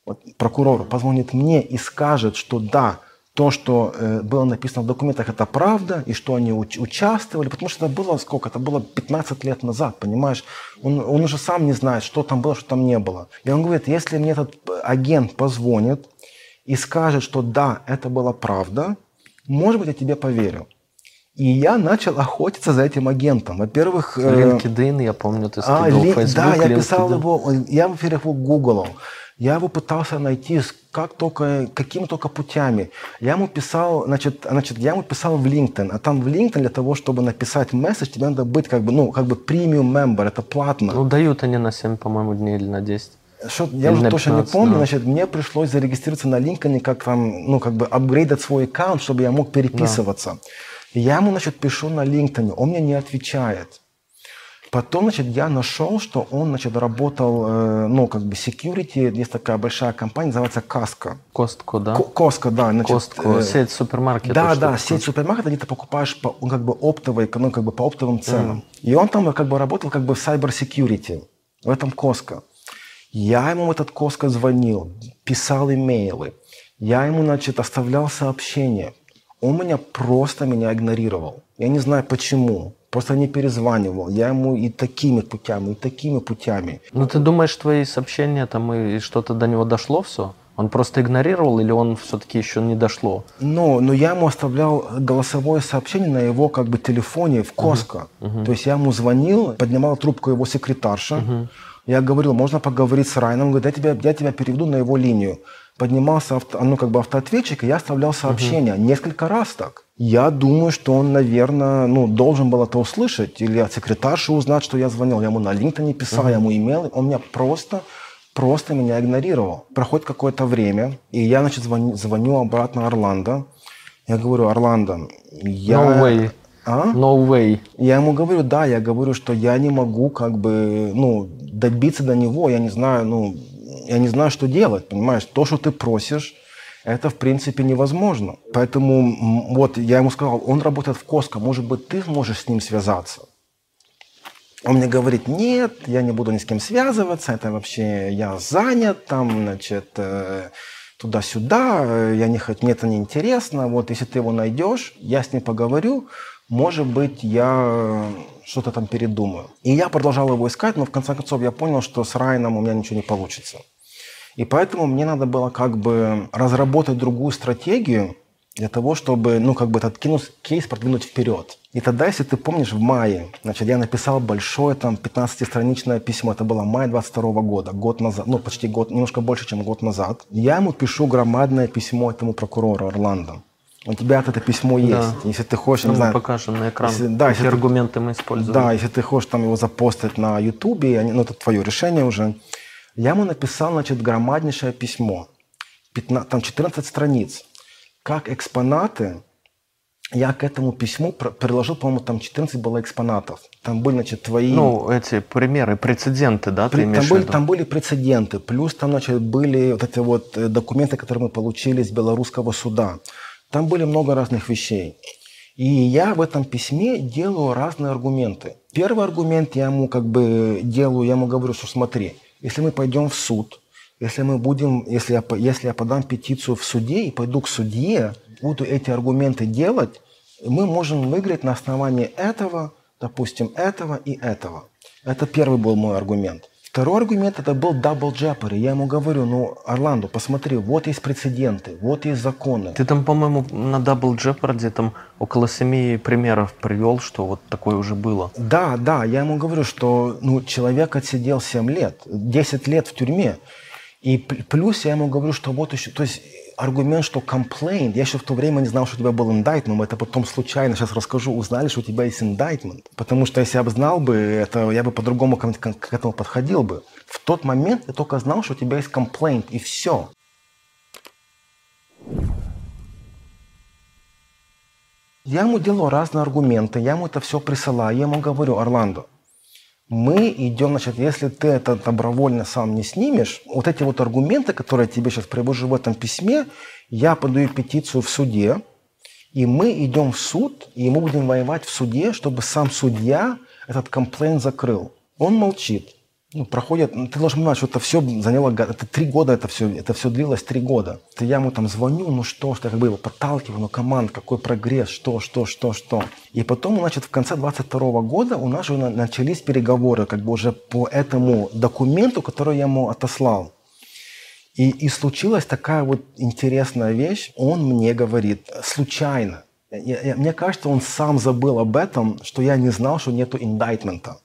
вот, прокурору позвонит мне и скажет, что да, то, что э, было написано в документах, это правда, и что они уч- участвовали, потому что это было сколько? Это было 15 лет назад, понимаешь? Он, он уже сам не знает, что там было, что там не было. И он говорит, если мне этот агент позвонит и скажет, что да, это была правда, может быть, я тебе поверю. И я начал охотиться за этим агентом. Во-первых... Э, LinkedIn, я помню, ты скидывал, а, ли, Facebook, Да, я писал его, я, во-первых, его гуглил. Я его пытался найти как только, какими только путями. Я ему писал, значит, значит, я ему писал в LinkedIn, а там в LinkedIn для того, чтобы написать месседж, тебе надо быть как бы, ну, как бы премиум member, это платно. Ну, дают они на 7, по-моему, дней или на 10. Что, я или уже точно не помню, да. значит, мне пришлось зарегистрироваться на LinkedIn, как там, ну, как бы апгрейдать свой аккаунт, чтобы я мог переписываться. Да. я ему, значит, пишу на LinkedIn, он мне не отвечает. Потом, значит, я нашел, что он, значит, работал, э, ну, как бы security, есть такая большая компания, называется Каска. Костко, да? Коска, да. Значит, Костко, э, сеть супермаркетов. Да, да, сеть супермаркета, где ты покупаешь по, ну, как бы оптовой, ну, как бы по оптовым ценам. И он там как бы работал как бы в cyber security, в этом Коско. Я ему в этот Коско звонил, писал имейлы. Я ему, значит, оставлял сообщения. Он меня просто меня игнорировал. Я не знаю почему. Просто не перезванивал. Я ему и такими путями, и такими путями. Ну, ты думаешь, твои сообщения там и что-то до него дошло все? Он просто игнорировал или он все-таки еще не дошло? Но, но я ему оставлял голосовое сообщение на его как бы телефоне в Коско. То есть я ему звонил, поднимал трубку его секретарша. Я говорил, можно поговорить с Райаном. Он говорит, я тебя, я тебя переведу на его линию. Поднимался авто, ну, как бы автоответчик, и я оставлял сообщение. Несколько раз так. Я думаю, что он, наверное, ну, должен был это услышать. Или от секретарши узнать, что я звонил. Я ему на LinkedIn писал, я ему имейл. Он меня просто просто меня игнорировал. Проходит какое-то время, и я, значит, звоню, звоню обратно Орландо. Я говорю, Орландо, я... No way. А? No way. Я ему говорю, да, я говорю, что я не могу как бы, ну, добиться до него, я не знаю, ну, я не знаю, что делать, понимаешь? То, что ты просишь, это, в принципе, невозможно. Поэтому вот я ему сказал, он работает в Коско, может быть, ты можешь с ним связаться? Он мне говорит, нет, я не буду ни с кем связываться, это вообще я занят, там, значит, э, туда-сюда, э, я не хочу, мне это не интересно, вот если ты его найдешь, я с ним поговорю, может быть, я что-то там передумаю. И я продолжал его искать, но в конце концов я понял, что с Райаном у меня ничего не получится. И поэтому мне надо было как бы разработать другую стратегию для того, чтобы, ну, как бы этот кейс продвинуть вперед. И тогда, если ты помнишь, в мае, значит, я написал большое там 15-страничное письмо, это было май 22 года, год назад, ну, почти год, немножко больше, чем год назад. Я ему пишу громадное письмо этому прокурору Орландо. У тебя это письмо есть. Если ты хочешь, не мы знаю, покажем на экран, если- да, если ты- аргументы мы используем. да, если ты хочешь там его запостить на Ютубе, ну, это твое решение уже. Я ему написал, значит, громаднейшее письмо. 15 там 14 страниц. Как экспонаты, я к этому письму пр- приложил, по-моему, там 14 было экспонатов. Там были, значит, твои... Ну, эти примеры, прецеденты, да, ты При- имеешь там, были, там были прецеденты, плюс там значит, были вот эти вот э, документы, которые мы получили из белорусского суда. Там были много разных вещей. И я в этом письме делаю разные аргументы. Первый аргумент я ему как бы делаю, я ему говорю, что смотри, если мы пойдем в суд, если мы будем, если я, если я подам петицию в суде и пойду к судье, буду эти аргументы делать, мы можем выиграть на основании этого, допустим, этого и этого. Это первый был мой аргумент. Второй аргумент это был double jeopardy. Я ему говорю, ну, Орландо, посмотри, вот есть прецеденты, вот есть законы. Ты там, по-моему, на Double Jeopardy там около семи примеров привел, что вот такое уже было. Да, да, я ему говорю, что ну, человек отсидел 7 лет, 10 лет в тюрьме. И плюс я ему говорю, что вот еще, то есть аргумент, что complaint, я еще в то время не знал, что у тебя был indictment, это потом случайно, сейчас расскажу, узнали, что у тебя есть indictment. Потому что если я бы знал бы это, я бы по-другому к- к этому подходил бы. В тот момент я только знал, что у тебя есть complaint, и все. Я ему делаю разные аргументы, я ему это все присылаю, я ему говорю, Орландо, мы идем, значит, если ты это добровольно сам не снимешь, вот эти вот аргументы, которые я тебе сейчас привожу в этом письме, я подаю петицию в суде, и мы идем в суд, и мы будем воевать в суде, чтобы сам судья этот комплейн закрыл. Он молчит. Ну, проходит, ну, ты должен понимать, что это все заняло, это три года, это все, это все длилось три года. То я ему там звоню, ну что, что я как бы его подталкиваю, ну команд, какой прогресс, что, что, что, что. И потом, значит, в конце 22 года у нас уже на- начались переговоры, как бы уже по этому документу, который я ему отослал. И, и случилась такая вот интересная вещь. Он мне говорит, случайно. Я- я- мне кажется, он сам забыл об этом, что я не знал, что нету индайтмента.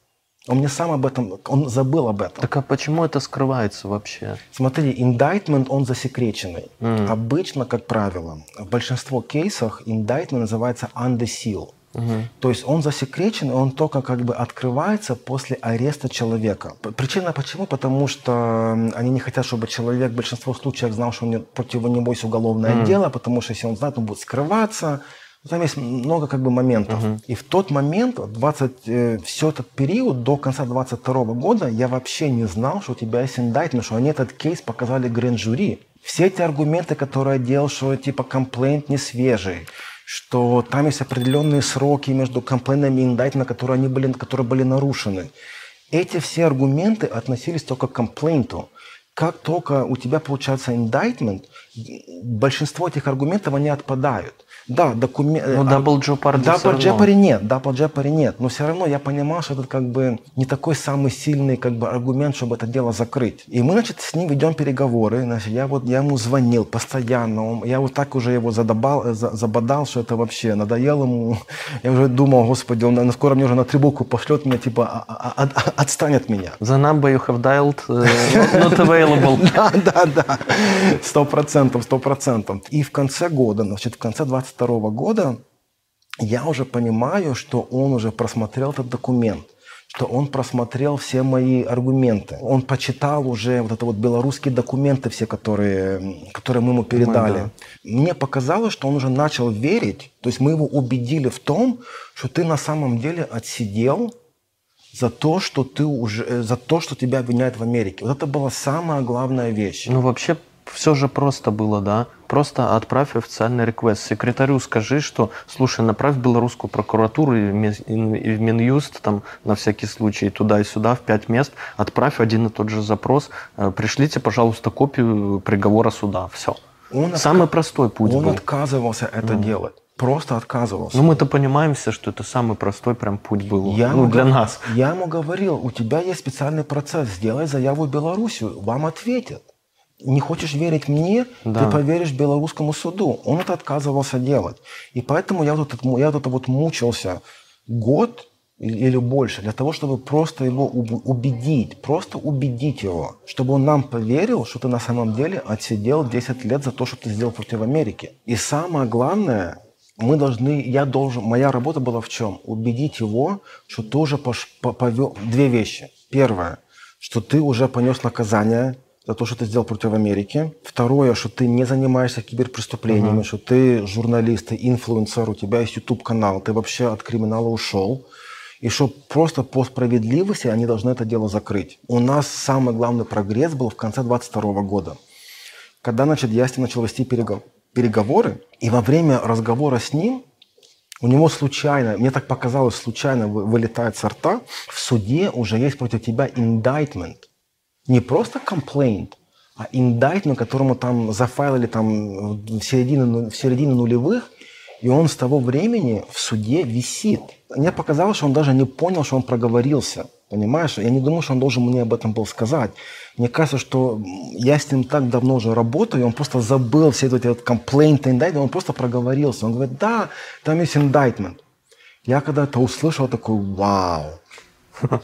Он мне сам об этом, он забыл об этом. Так а почему это скрывается вообще? Смотри, индайтмент, он засекреченный. Обычно, как правило, в большинство кейсах индайтмент называется under seal. То есть он засекречен, и он только как бы открывается после ареста человека. Причина почему? Потому что они не хотят, чтобы человек в большинстве случаев знал, что у него- против него есть уголовное дело, потому что если он знает, он будет скрываться, Там есть много как бы моментов. Угу. И в тот момент, 20, э, все этот период до конца 22 года, я вообще не знал, что у тебя есть индайтмент, что они этот кейс показали гранд-жюри. Все эти аргументы, которые я делал, что типа комплейнт не свежий, что там есть определенные сроки между комплейнами и индайтментом, которые, они были, которые были нарушены. Эти все аргументы относились только к комплейнту. Как только у тебя получается индайтмент, большинство этих аргументов, они отпадают. Да, документ... Ну, Double Jeopardy Double Jeopardy нет, Double Jeopardy нет. Но все равно я понимал, что это как бы не такой самый сильный как бы аргумент, чтобы это дело закрыть. И мы, значит, с ним ведем переговоры. Значит, я вот я ему звонил постоянно. Он, я вот так уже его задобал, э, за, забодал, что это вообще надоело ему. Я уже думал, господи, он наверное, скоро мне уже на трибуку пошлет меня, типа, а, а, а, отстань от меня. The number you have dialed uh, not available. Да, да, да. Сто процентов, сто процентов. И в конце года, значит, в конце 20 2022 года я уже понимаю, что он уже просмотрел этот документ, что он просмотрел все мои аргументы. Он почитал уже вот это вот белорусские документы все, которые, которые мы ему передали. Ну, да. Мне показалось, что он уже начал верить, то есть мы его убедили в том, что ты на самом деле отсидел за то, что ты уже, э, за то, что тебя обвиняют в Америке. Вот это была самая главная вещь. Ну, вообще, все же просто было, да? Просто отправь официальный реквест. Секретарю скажи, что, слушай, направь в белорусскую прокуратуру и в Минюст, там, на всякий случай, туда и сюда, в пять мест, отправь один и тот же запрос. Э, пришлите, пожалуйста, копию приговора суда. Все. Он Самый отка... простой путь Он был. отказывался это mm. делать. Просто отказывался. Ну, мы-то понимаем все, что это самый простой прям путь был я ну, для нас. Я ему говорил, у тебя есть специальный процесс, сделай заяву в Белоруссию, вам ответят не хочешь верить мне, да. ты поверишь белорусскому суду. Он это отказывался делать. И поэтому я вот, я вот, вот мучился год или больше для того, чтобы просто его убедить, просто убедить его, чтобы он нам поверил, что ты на самом деле отсидел 10 лет за то, что ты сделал против Америки. И самое главное, мы должны, я должен, моя работа была в чем? Убедить его, что ты уже пош, повел две вещи. Первое, что ты уже понес наказание за то, что ты сделал против Америки. Второе, что ты не занимаешься киберпреступлениями, uh-huh. что ты журналист, ты инфлюенсер, у тебя есть YouTube-канал, ты вообще от криминала ушел. И что просто по справедливости они должны это дело закрыть. У нас самый главный прогресс был в конце 22 года. Когда значит, я с ним начал вести переговоры, и во время разговора с ним у него случайно, мне так показалось, случайно вылетает с рта, в суде уже есть против тебя indictment не просто complaint, а indictment, которому там зафайлили там в середине, в середине нулевых, и он с того времени в суде висит. Мне показалось, что он даже не понял, что он проговорился. Понимаешь? Я не думаю, что он должен мне об этом был сказать. Мне кажется, что я с ним так давно уже работаю, он просто забыл все эти вот комплейнты, indictment, он просто проговорился. Он говорит, да, там есть indictment. Я когда это услышал, такой, вау.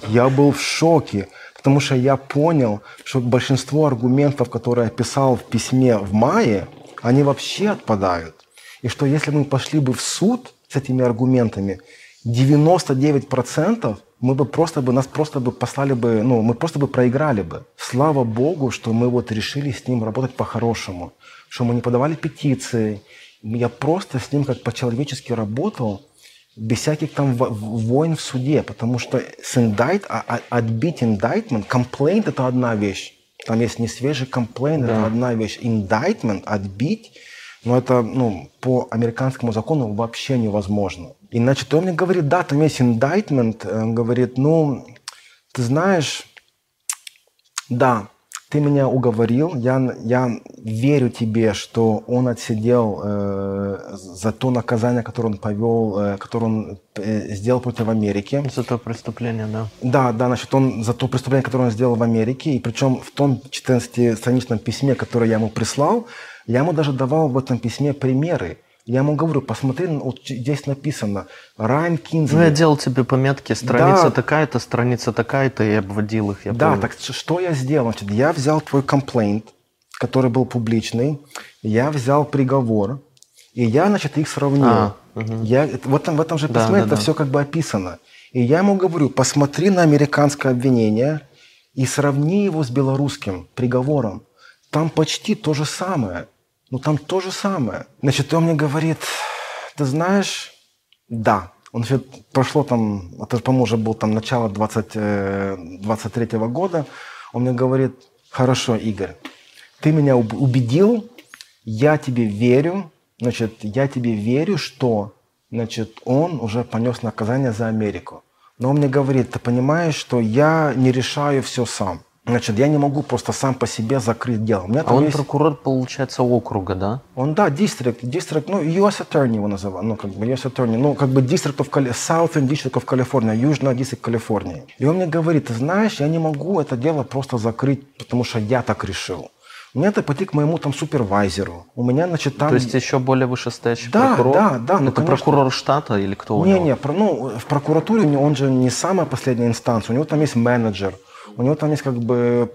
Я был в шоке. Потому что я понял, что большинство аргументов, которые я писал в письме в мае, они вообще отпадают. И что если мы пошли бы в суд с этими аргументами, 99% мы бы просто бы, нас просто бы послали бы, ну, мы просто бы проиграли бы. Слава Богу, что мы вот решили с ним работать по-хорошему, что мы не подавали петиции. Я просто с ним как по-человечески работал, без всяких там войн в суде, потому что с индайт, а, а, отбить indictment, complaint – это одна вещь. Там есть не свежий комплейн, да. это одна вещь. Indictment, отбить, но это ну, по американскому закону вообще невозможно. И значит, он мне говорит, да, там есть indictment, он говорит, ну, ты знаешь, да, ты меня уговорил, я, я верю тебе, что он отсидел э, за то наказание, которое он повел, э, которое он э, сделал против Америки. За то преступление, да. Да, да, значит, он за то преступление, которое он сделал в Америке, и причем в том 14-страничном письме, которое я ему прислал, я ему даже давал в этом письме примеры я ему говорю, посмотри, вот здесь написано Райан Кинзли. Ну, я делал тебе пометки, страница да. такая-то, страница такая-то, и обводил их. Я да, помню. так что я сделал? Значит, я взял твой комплейнт, который был публичный, я взял приговор, и я, значит, их сравнил. А, угу. я, в, этом, в этом же письме да, это да. все как бы описано. И я ему говорю, посмотри на американское обвинение и сравни его с белорусским приговором. Там почти то же самое. Ну, там то же самое. Значит, он мне говорит, Ты знаешь, да. Он прошло там, это, по-моему, уже был там начало 20, 23 -го года. Он мне говорит, хорошо, Игорь, ты меня убедил, я тебе верю, значит, я тебе верю, что, значит, он уже понес наказание за Америку. Но он мне говорит, ты понимаешь, что я не решаю все сам. Значит, я не могу просто сам по себе закрыть дело. У меня а он есть... прокурор, получается, округа, да? Он, да, дистрикт, дистрикт, ну, US Attorney его называют, ну, как бы US Attorney, ну, как бы District of Cali... Southern District of California, Южный дистрикт Калифорнии. И он мне говорит, ты знаешь, я не могу это дело просто закрыть, потому что я так решил. Мне это пойти к моему там супервайзеру. У меня, значит, там... То есть еще более вышестоящий да, прокурор? Да, да. Ну, это конечно... прокурор штата или кто у не, него? Не, ну, в прокуратуре он же не самая последняя инстанция. У него там есть менеджер. У него там есть как бы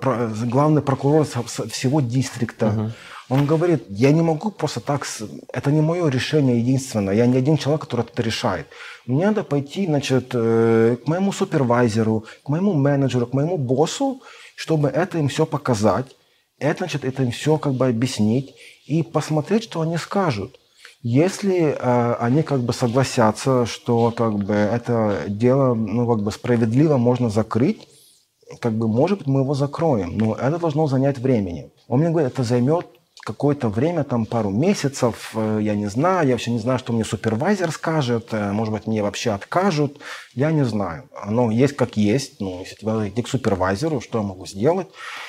главный прокурор всего дистрикта. Uh-huh. Он говорит, я не могу просто так, это не мое решение единственное, я не один человек, который это решает. Мне надо пойти, значит, э, к моему супервайзеру, к моему менеджеру, к моему боссу, чтобы это им все показать это, значит, это им все как бы объяснить и посмотреть, что они скажут. Если э, они как бы согласятся, что как бы это дело, ну как бы справедливо можно закрыть, как бы может быть мы его закроем, но это должно занять времени. Он мне говорит, это займет какое-то время, там пару месяцев, э, я не знаю, я вообще не знаю, что мне супервайзер скажет, э, может быть, мне вообще откажут, я не знаю. Оно есть как есть, ну, если тебя иди к супервайзеру, что я могу сделать,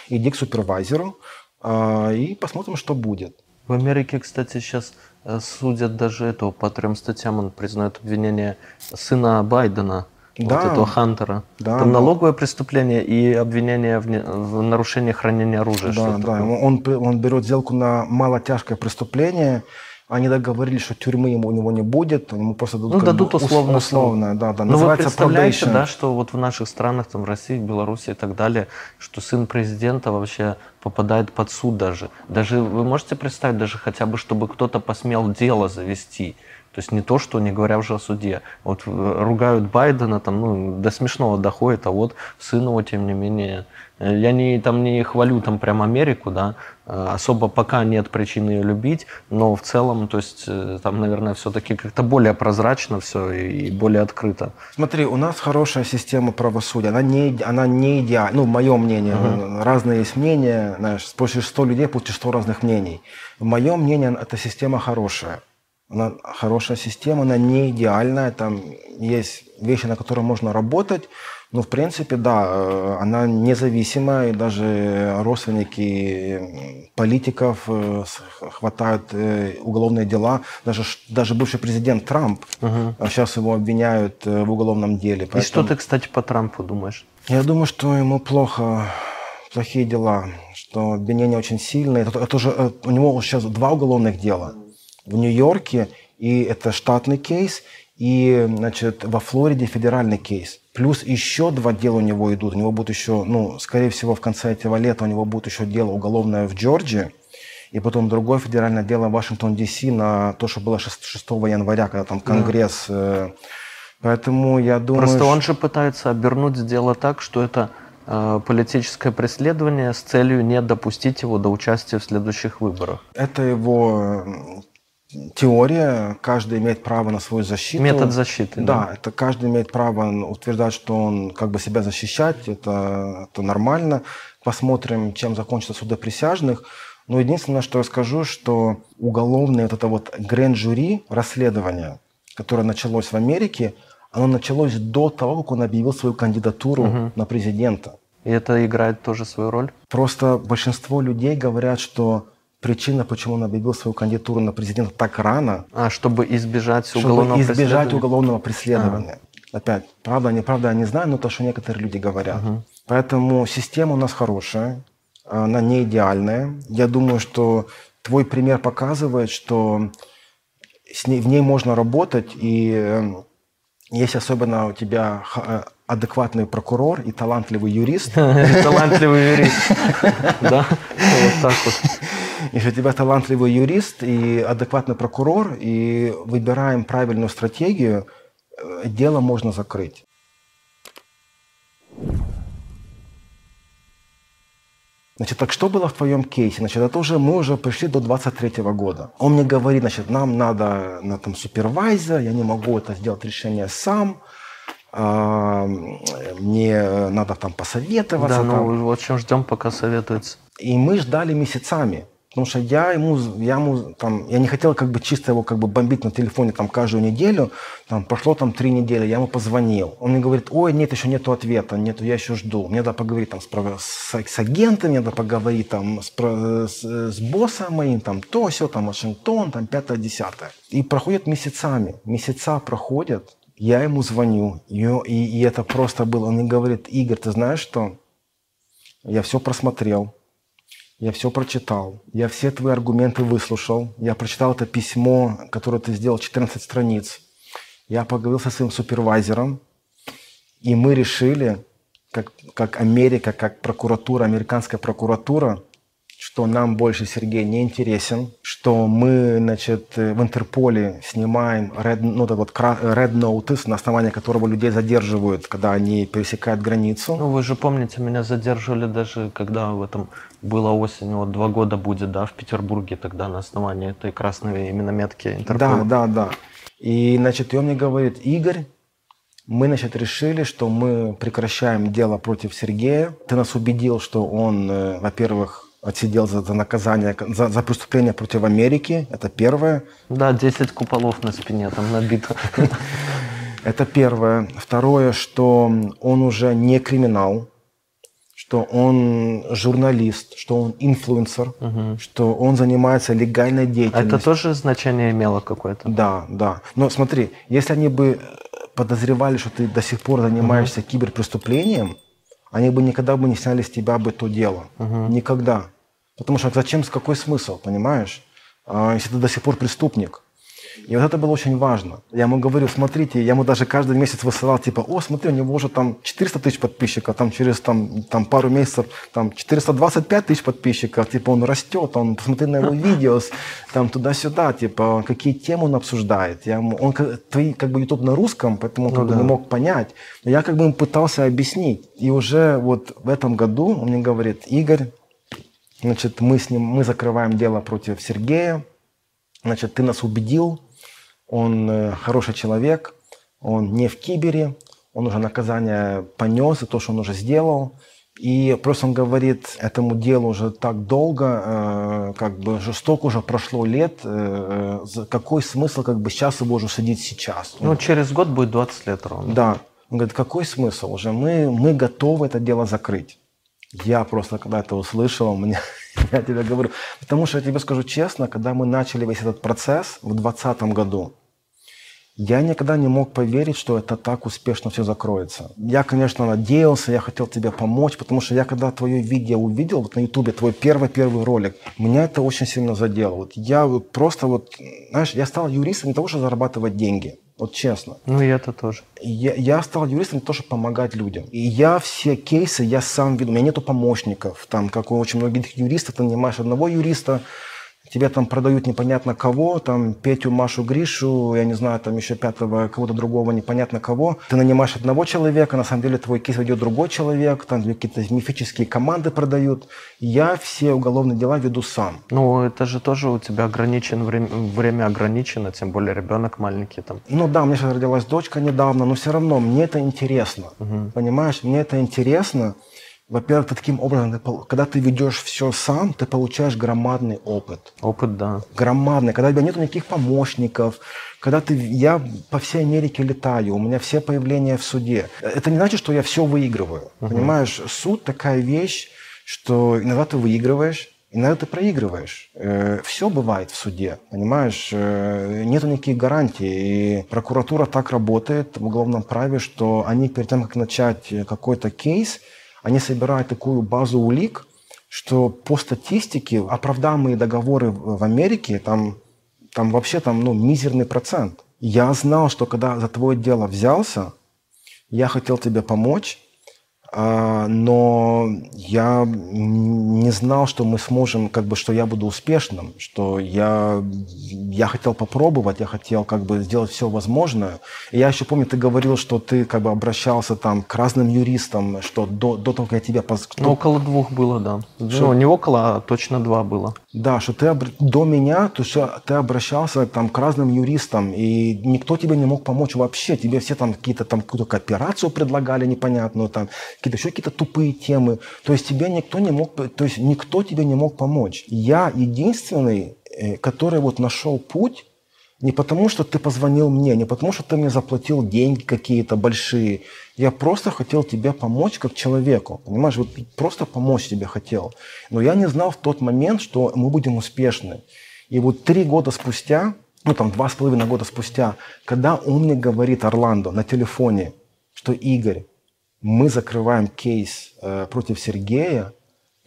иди к супервайзеру э, и посмотрим, что будет. В Америке, кстати, сейчас судят даже этого по трем статьям, он признает обвинение сына Байдена – да. вот этого Хантера. Да, Там налоговое преступление и обвинение в, не, в нарушении хранения оружия. Да, да. Он, он берет сделку на малотяжкое преступление. Они договорились, что тюрьмы ему, у него не будет, ему просто дадут, ну, дадут условно. условно да, да. Ну, вы представляете, probation. да, что вот в наших странах, там, в России, Беларуси и так далее, что сын президента вообще попадает под суд даже. Даже вы можете представить, даже хотя бы, чтобы кто-то посмел дело завести. То есть не то, что не говоря уже о суде. Вот э, ругают Байдена, там, ну, до смешного доходит, а вот сын его, тем не менее, э, я не, там, не хвалю там прям Америку, да, э, особо пока нет причин ее любить, но в целом, то есть там, наверное, все-таки как-то более прозрачно все и более открыто. Смотри, у нас хорошая система правосудия, она не, она не идеальна, ну, мое мнение, uh-huh. разные есть мнения, знаешь, спросишь 100 людей, получишь 100 разных мнений. Мое мнение, эта система хорошая. Она хорошая система, она не идеальная, там есть вещи, на которые можно работать, но в принципе, да, э, она независимая, и даже родственники политиков э, хватают э, уголовные дела. Даже, даже бывший президент Трамп, угу. сейчас его обвиняют в уголовном деле. Поэтому... И что ты, кстати, по Трампу думаешь? Я думаю, что ему плохо, плохие дела, что обвинения очень сильные. Это, это уже, у него сейчас два уголовных дела – в Нью-Йорке, и это штатный кейс, и, значит, во Флориде федеральный кейс. Плюс еще два дела у него идут. У него будет еще, ну, скорее всего, в конце этого лета у него будет еще дело уголовное в Джорджии, и потом другое федеральное дело в Вашингтон, Д.С. на то, что было 6, 6 января, когда там Конгресс... Да. Поэтому я думаю... Просто он же пытается обернуть дело так, что это э, политическое преследование с целью не допустить его до участия в следующих выборах. Это его теория, каждый имеет право на свою защиту. Метод защиты. Да, да, это каждый имеет право утверждать, что он как бы себя защищать, это, это нормально. Посмотрим, чем закончится суды присяжных. Но единственное, что я скажу, что уголовное вот это вот гранд-жюри расследование, которое началось в Америке, оно началось до того, как он объявил свою кандидатуру угу. на президента. И это играет тоже свою роль? Просто большинство людей говорят, что причина, почему он объявил свою кандидатуру на президента так рано. А, чтобы избежать чтобы уголовного избежать преследования? уголовного преследования. А. Опять, правда, неправда, я не знаю, но то, что некоторые люди говорят. Угу. Поэтому система у нас хорошая, она не идеальная. Я думаю, что твой пример показывает, что с ней, в ней можно работать, и эм, если особенно у тебя э, адекватный прокурор и талантливый юрист. Талантливый юрист. Да, вот так вот. Если у тебя талантливый юрист и адекватный прокурор, и выбираем правильную стратегию, э, дело можно закрыть. Значит, так что было в твоем кейсе? Значит, это уже мы уже пришли до 23 года. Он мне говорит, значит, нам надо на там супервайзер, я не могу это сделать решение сам, а, мне надо там посоветоваться. Да, там. ну в общем ждем, пока советуется. И мы ждали месяцами. Потому что я ему, я ему там, я не хотел как бы чисто его как бы бомбить на телефоне там каждую неделю. Там прошло там три недели, я ему позвонил. Он мне говорит, ой, нет, еще нету ответа, нету, я еще жду. Мне надо поговорить там с, с, с агентом, мне надо поговорить там с, с, с боссом моим, там то, все, там Вашингтон, там пятое, десятое. И проходит месяцами, месяца проходят, я ему звоню, и, и, и это просто было. Он мне говорит, Игорь, ты знаешь что? Я все просмотрел, я все прочитал, я все твои аргументы выслушал, я прочитал это письмо, которое ты сделал, 14 страниц. Я поговорил со своим супервайзером, и мы решили, как, как Америка, как прокуратура, американская прокуратура, что нам больше Сергей не интересен, что мы, значит, в Интерполе снимаем red, ну, вот red notice, на основании которого людей задерживают, когда они пересекают границу. Ну, вы же помните, меня задерживали даже, когда в этом было осенью, вот два года будет, да, в Петербурге тогда на основании этой красной именно метки Интерпола. Да, да, да. И, значит, и он мне говорит, Игорь, мы, значит, решили, что мы прекращаем дело против Сергея. Ты нас убедил, что он, э, во-первых, отсидел за, за наказание, за, за преступление против Америки. Это первое. Да, 10 куполов на спине там набито. Это первое. Второе, что он уже не криминал, что он журналист, что он инфлюенсер, угу. что он занимается легальной деятельностью. Это тоже значение имело какое-то? Да, да. Но смотри, если они бы подозревали, что ты до сих пор занимаешься угу. киберпреступлением, они бы никогда бы не сняли с тебя бы то дело. Угу. Никогда. Потому что зачем, с какой смысл, понимаешь? А, если ты до сих пор преступник. И вот это было очень важно. Я ему говорю, смотрите, я ему даже каждый месяц высылал, типа, о, смотри, у него уже там 400 тысяч подписчиков, там через там, там пару месяцев там 425 тысяч подписчиков, типа он растет, он, посмотри на его видео, там туда-сюда, типа, какие темы он обсуждает. Я ему, он, твой как бы YouTube на русском, поэтому он ну, как да. бы не мог понять. Но я как бы ему пытался объяснить. И уже вот в этом году он мне говорит, Игорь, значит, мы с ним, мы закрываем дело против Сергея, значит, ты нас убедил, он э, хороший человек, он не в кибере, он уже наказание понес за то, что он уже сделал. И просто он говорит, этому делу уже так долго, э, как бы жестоко уже прошло лет, э, какой смысл как бы сейчас его уже сидеть сейчас? Ну, через год будет 20 лет ровно. Да. Он говорит, какой смысл уже? Мы, мы готовы это дело закрыть. Я просто когда это услышал, мне, я тебе говорю, потому что я тебе скажу честно, когда мы начали весь этот процесс в 2020 году, я никогда не мог поверить, что это так успешно все закроется. Я, конечно, надеялся, я хотел тебе помочь, потому что я когда твое видео увидел вот на ютубе, твой первый-первый ролик, меня это очень сильно задело. Вот я вот просто вот, знаешь, я стал юристом не того, чтобы зарабатывать деньги. Вот честно. Ну, и это тоже. Я, я стал юристом для того, чтобы помогать людям. И я все кейсы, я сам веду. У меня нету помощников. Там, как у очень многих юристов, ты нанимаешь одного юриста, тебе там продают непонятно кого, там Петю, Машу, Гришу, я не знаю, там еще пятого, кого-то другого, непонятно кого. Ты нанимаешь одного человека, на самом деле твой кейс ведет другой человек, там какие-то мифические команды продают. Я все уголовные дела веду сам. Ну, это же тоже у тебя ограничен, время, время ограничено, тем более ребенок маленький там. Ну да, у меня сейчас родилась дочка недавно, но все равно мне это интересно. Угу. Понимаешь, мне это интересно. Во-первых, таким образом, когда ты ведешь все сам, ты получаешь громадный опыт. Опыт, да. Громадный. Когда у тебя нет никаких помощников, когда ты, я по всей Америке летаю, у меня все появления в суде. Это не значит, что я все выигрываю. Uh-huh. Понимаешь, суд такая вещь, что иногда ты выигрываешь, иногда ты проигрываешь. Э, все бывает в суде, понимаешь? Э, нет никаких гарантий. И прокуратура так работает в уголовном праве, что они перед тем, как начать какой-то кейс, они собирают такую базу улик, что по статистике оправдаемые договоры в Америке, там, там вообще там, ну, мизерный процент. Я знал, что когда за твое дело взялся, я хотел тебе помочь, но я не знал, что мы сможем, как бы, что я буду успешным, что я, я хотел попробовать, я хотел как бы сделать все возможное. И я еще помню, ты говорил, что ты как бы обращался там к разным юристам, что до, до того, как я тебя... Поз... Ну, около двух было, да. Что? Ну, не около, а точно два было. Да, что ты до меня, то что ты обращался там к разным юристам, и никто тебе не мог помочь вообще. Тебе все там какие-то там какую-то кооперацию предлагали непонятную, там какие-то еще какие-то тупые темы. То есть тебе никто не мог, то есть никто тебе не мог помочь. Я единственный, э, который вот нашел путь, не потому, что ты позвонил мне, не потому, что ты мне заплатил деньги какие-то большие. Я просто хотел тебе помочь как человеку. Понимаешь, вот просто помочь тебе хотел. Но я не знал в тот момент, что мы будем успешны. И вот три года спустя, ну там два с половиной года спустя, когда он мне говорит, Орландо, на телефоне, что Игорь, мы закрываем кейс э, против Сергея,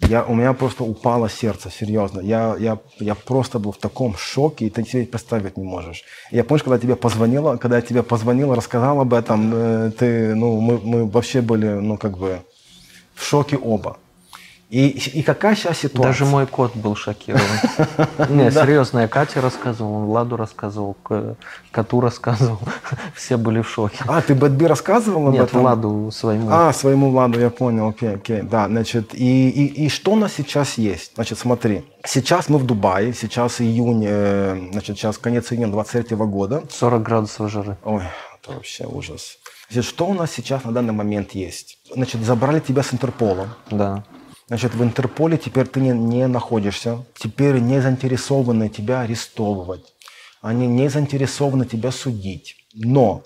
я, у меня просто упало сердце, серьезно. Я, я, я просто был в таком шоке, и ты себе представить не можешь. Я помню, когда тебе позвонила, когда я тебе позвонила, рассказал об этом, э, ты, ну, мы, мы вообще были, ну, как бы в шоке оба. И, и какая сейчас ситуация? Даже мой кот был шокирован. Не, серьезно, я Кате рассказывал, Владу рассказывал, коту рассказывал. Все были в шоке. А, ты Бэтби рассказывал об Нет, этом? Владу своему. А, своему Владу, я понял, окей, окей. Да, значит, и, и, и что у нас сейчас есть? Значит, смотри, сейчас мы в Дубае, сейчас июнь, э, значит, сейчас конец июня 23 года. 40 градусов жары. Ой, это вообще ужас. Значит, что у нас сейчас на данный момент есть? Значит, забрали тебя с Интерполом. Да. Значит, в Интерполе теперь ты не, не находишься, теперь не заинтересованы тебя арестовывать, они не заинтересованы тебя судить. Но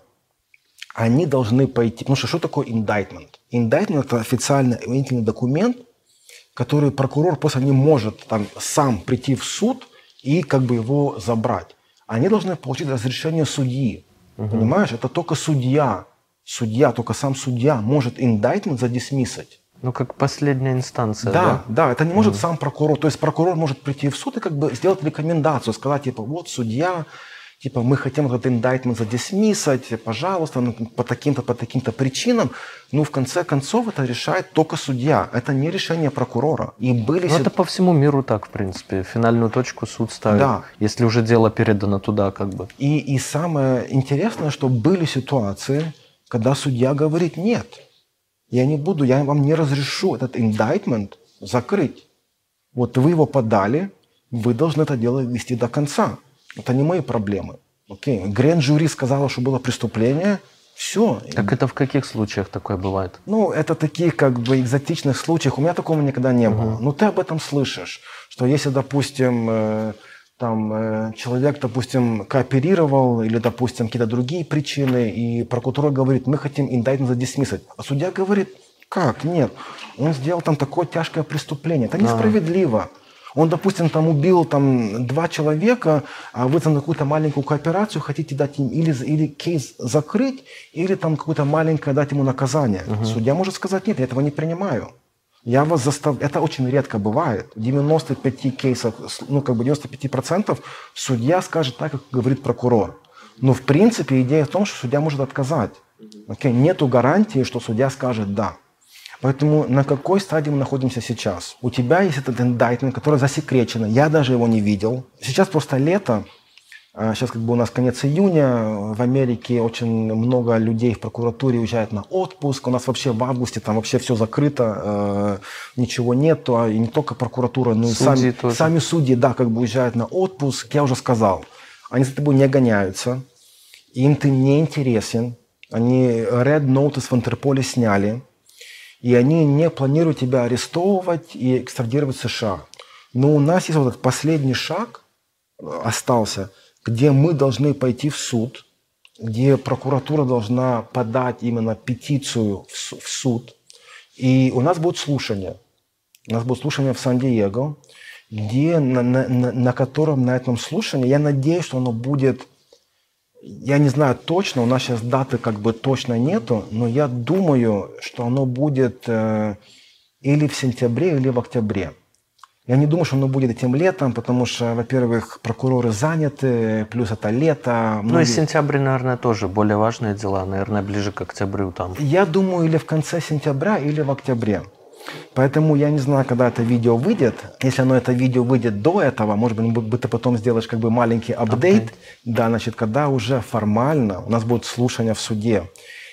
они должны пойти... Потому что что такое indictment? Indictment – это официальный обвинительный документ, который прокурор просто не может там, сам прийти в суд и как бы его забрать. Они должны получить разрешение судьи. Угу. Понимаешь? Это только судья, судья, только сам судья может indictment задисмиссать. Ну, как последняя инстанция, да? Да, да, это не может mm. сам прокурор. То есть прокурор может прийти в суд и как бы сделать рекомендацию, сказать, типа, вот судья, типа, мы хотим этот индайтмент задисмиссать, пожалуйста, ну, по таким-то, по таким-то причинам. Ну, в конце концов, это решает только судья. Это не решение прокурора. И были... Ну, это по всему миру так, в принципе. Финальную точку суд ставит, да. если уже дело передано туда, как бы. И, и самое интересное, что были ситуации, когда судья говорит «нет». Я не буду, я вам не разрешу этот indictment закрыть. Вот вы его подали, вы должны это дело вести до конца. Это не мои проблемы. Окей. Грен-жюри сказала, что было преступление, все. Так это в каких случаях такое бывает? Ну, это таких как бы экзотичных случаях. У меня такого никогда не было. Угу. Но ты об этом слышишь, что если, допустим, э, там э, человек, допустим, кооперировал или, допустим, какие-то другие причины, и прокурор говорит, мы хотим индайтмент задисмиссать. А судья говорит, как? Нет. Он сделал там такое тяжкое преступление. Это несправедливо. Он, допустим, там убил там два человека, а вы там какую-то маленькую кооперацию хотите дать им или, или кейс закрыть, или там какое-то маленькое дать ему наказание. Угу. Судья может сказать, нет, я этого не принимаю. Я вас заставляю, это очень редко бывает. В 95 кейсах, ну как бы 95% судья скажет так, как говорит прокурор. Но в принципе идея в том, что судья может отказать. Okay? Нету гарантии, что судья скажет «да». Поэтому на какой стадии мы находимся сейчас? У тебя есть этот индайтмент, который засекречен. Я даже его не видел. Сейчас просто лето, Сейчас а, как бы у нас конец июня, в Америке очень много людей в прокуратуре уезжают на отпуск. У нас вообще в августе там вообще все закрыто, э, ничего нету. А и не только прокуратура, но и сами, сами судьи, да, как бы уезжают на отпуск. Я уже сказал, они за тобой не гоняются, им ты не интересен. Они Red Notice в Интерполе сняли, и они не планируют тебя арестовывать и экстрадировать в США. Но у нас есть вот этот последний шаг э, остался – где мы должны пойти в суд, где прокуратура должна подать именно петицию в суд. И у нас будет слушание. У нас будет слушание в Сан-Диего, где, на, на, на котором на этом слушании, я надеюсь, что оно будет, я не знаю точно, у нас сейчас даты как бы точно нету, но я думаю, что оно будет э, или в сентябре, или в октябре. Я не думаю, что оно будет этим летом, потому что, во-первых, прокуроры заняты, плюс это лето. Ну и сентябрь, наверное, тоже более важные дела, наверное, ближе к октябрю там. Я думаю, или в конце сентября, или в октябре. Поэтому я не знаю, когда это видео выйдет. Если оно это видео выйдет до этого, может быть, ты потом сделаешь как бы маленький апдейт. Okay. Да, значит, когда уже формально у нас будет слушание в суде.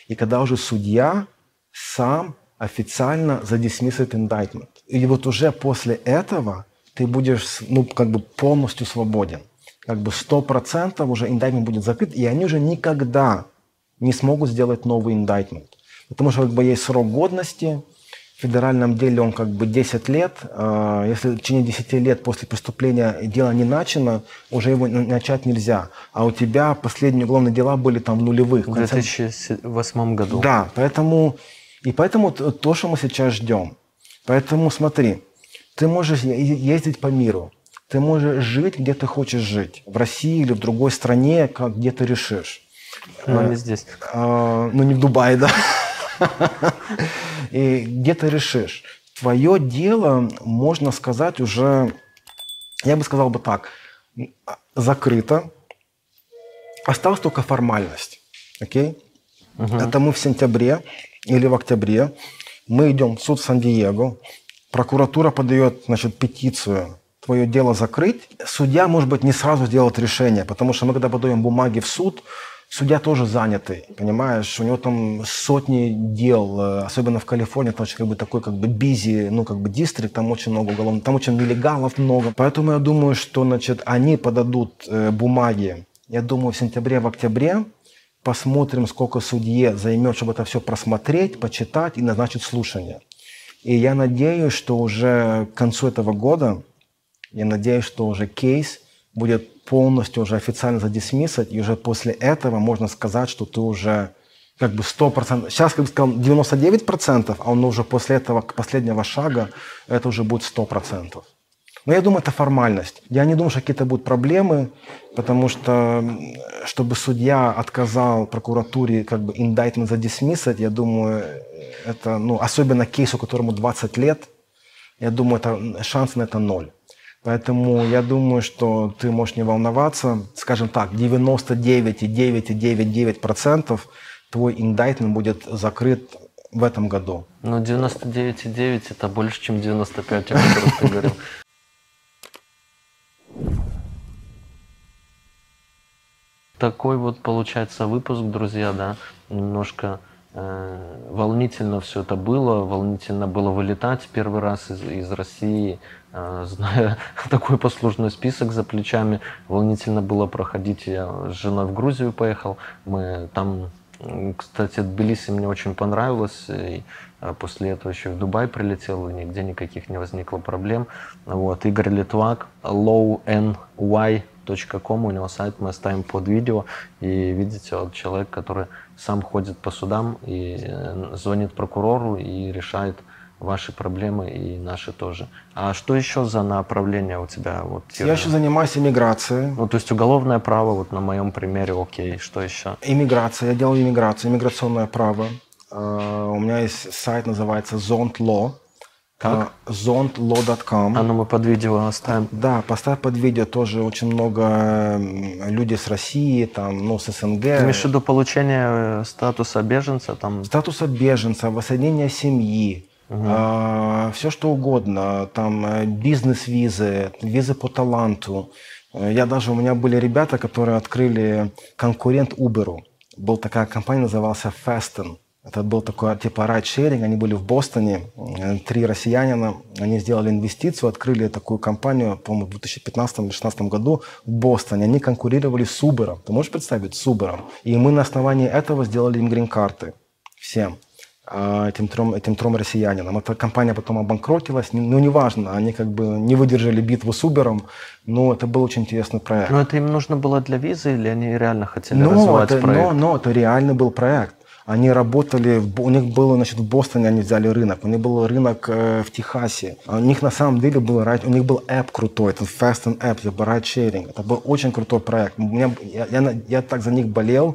И когда уже судья сам официально задисмиссит indictment. И вот уже после этого ты будешь ну, как бы полностью свободен. Как бы сто процентов уже индайтмент будет закрыт, и они уже никогда не смогут сделать новый индайтмент. Потому что как бы есть срок годности, в федеральном деле он как бы 10 лет. А, если в течение 10 лет после преступления дело не начано, уже его начать нельзя. А у тебя последние уголовные дела были там в нулевых. В 2008 году. Да, поэтому и поэтому то, что мы сейчас ждем. Поэтому смотри, ты можешь ездить по миру, ты можешь жить, где ты хочешь жить. В России или в другой стране, как где ты решишь. Но не здесь. А, ну, не в Дубае, да. И где ты решишь. Твое дело, можно сказать, уже, я бы сказал бы так, закрыто. Осталась только формальность. Окей? Угу. Это мы в сентябре или в октябре, мы идем в суд Сан-Диего, прокуратура подает значит, петицию, твое дело закрыть. Судья, может быть, не сразу сделает решение, потому что мы, когда подаем бумаги в суд, судья тоже занятый, понимаешь, у него там сотни дел, э, особенно в Калифорнии, там очень как бы такой как бы бизи, ну как бы дистрикт, там очень много уголовных, там очень нелегалов много. Поэтому я думаю, что, значит, они подадут э, бумаги, я думаю, в сентябре, в октябре, посмотрим, сколько судье займет, чтобы это все просмотреть, почитать и назначить слушание. И я надеюсь, что уже к концу этого года, я надеюсь, что уже кейс будет полностью уже официально задисмиссать, и уже после этого можно сказать, что ты уже как бы 100%, сейчас, как бы сказал, 99%, а он уже после этого, последнего шага, это уже будет 100%. Но я думаю, это формальность. Я не думаю, что какие-то будут проблемы, потому что, чтобы судья отказал прокуратуре как бы индайтмент задисмиссать, я думаю, это, ну, особенно кейсу, которому 20 лет, я думаю, это, шанс на это ноль. Поэтому я думаю, что ты можешь не волноваться. Скажем так, 99,999% твой индайтмент будет закрыт в этом году. Ну, 99,9 это больше, чем 95, о которых ты говорил. Такой вот получается выпуск, друзья, да, немножко э, волнительно все это было, волнительно было вылетать первый раз из, из России, э, зная такой послужной список за плечами, волнительно было проходить, я с женой в Грузию поехал, мы там кстати, Тбилиси мне очень понравилось. И после этого еще в Дубай прилетел, и нигде никаких не возникло проблем. Вот. Игорь Литвак, lowny.com, у него сайт, мы оставим под видео. И видите, вот человек, который сам ходит по судам и э, звонит прокурору и решает ваши проблемы и наши тоже. А что еще за направление у тебя? Вот, Я еще занимаюсь иммиграцией. Ну, то есть уголовное право, вот на моем примере, окей, что еще? Иммиграция, я делаю иммиграцию, иммиграционное право. Uh, у меня есть сайт, называется Zont Law. Как? Zontlaw.com. А ну мы под видео оставим. Да, поставь под видео тоже очень много людей с России, там, ну, с СНГ. Ты имеешь в виду получение э, статуса беженца? Там... Статуса беженца, воссоединение семьи, Угу. А, все что угодно, там э, бизнес-визы, визы по таланту. Э, я даже, у меня были ребята, которые открыли конкурент Uber. Была такая компания, назывался Fasten. Это был такой типа райд-шеринг, они были в Бостоне, э, три россиянина, они сделали инвестицию, открыли такую компанию, по-моему, в 2015-2016 году в Бостоне. Они конкурировали с Uber. Ты можешь представить? С Uber. И мы на основании этого сделали им грин-карты всем. А, этим трем, этим трем россиянинам. Эта компания потом обанкротилась, ну, неважно, они как бы не выдержали битву с Uber, но это был очень интересный проект. Но это им нужно было для визы или они реально хотели но развивать это, проект? Но, но это реальный был проект. Они работали, у них было, значит, в Бостоне они взяли рынок, у них был рынок э, в Техасе. У них на самом деле был, у них был app крутой, это Fast and App, типа ride sharing. Это был очень крутой проект. У меня, я, я, я так за них болел,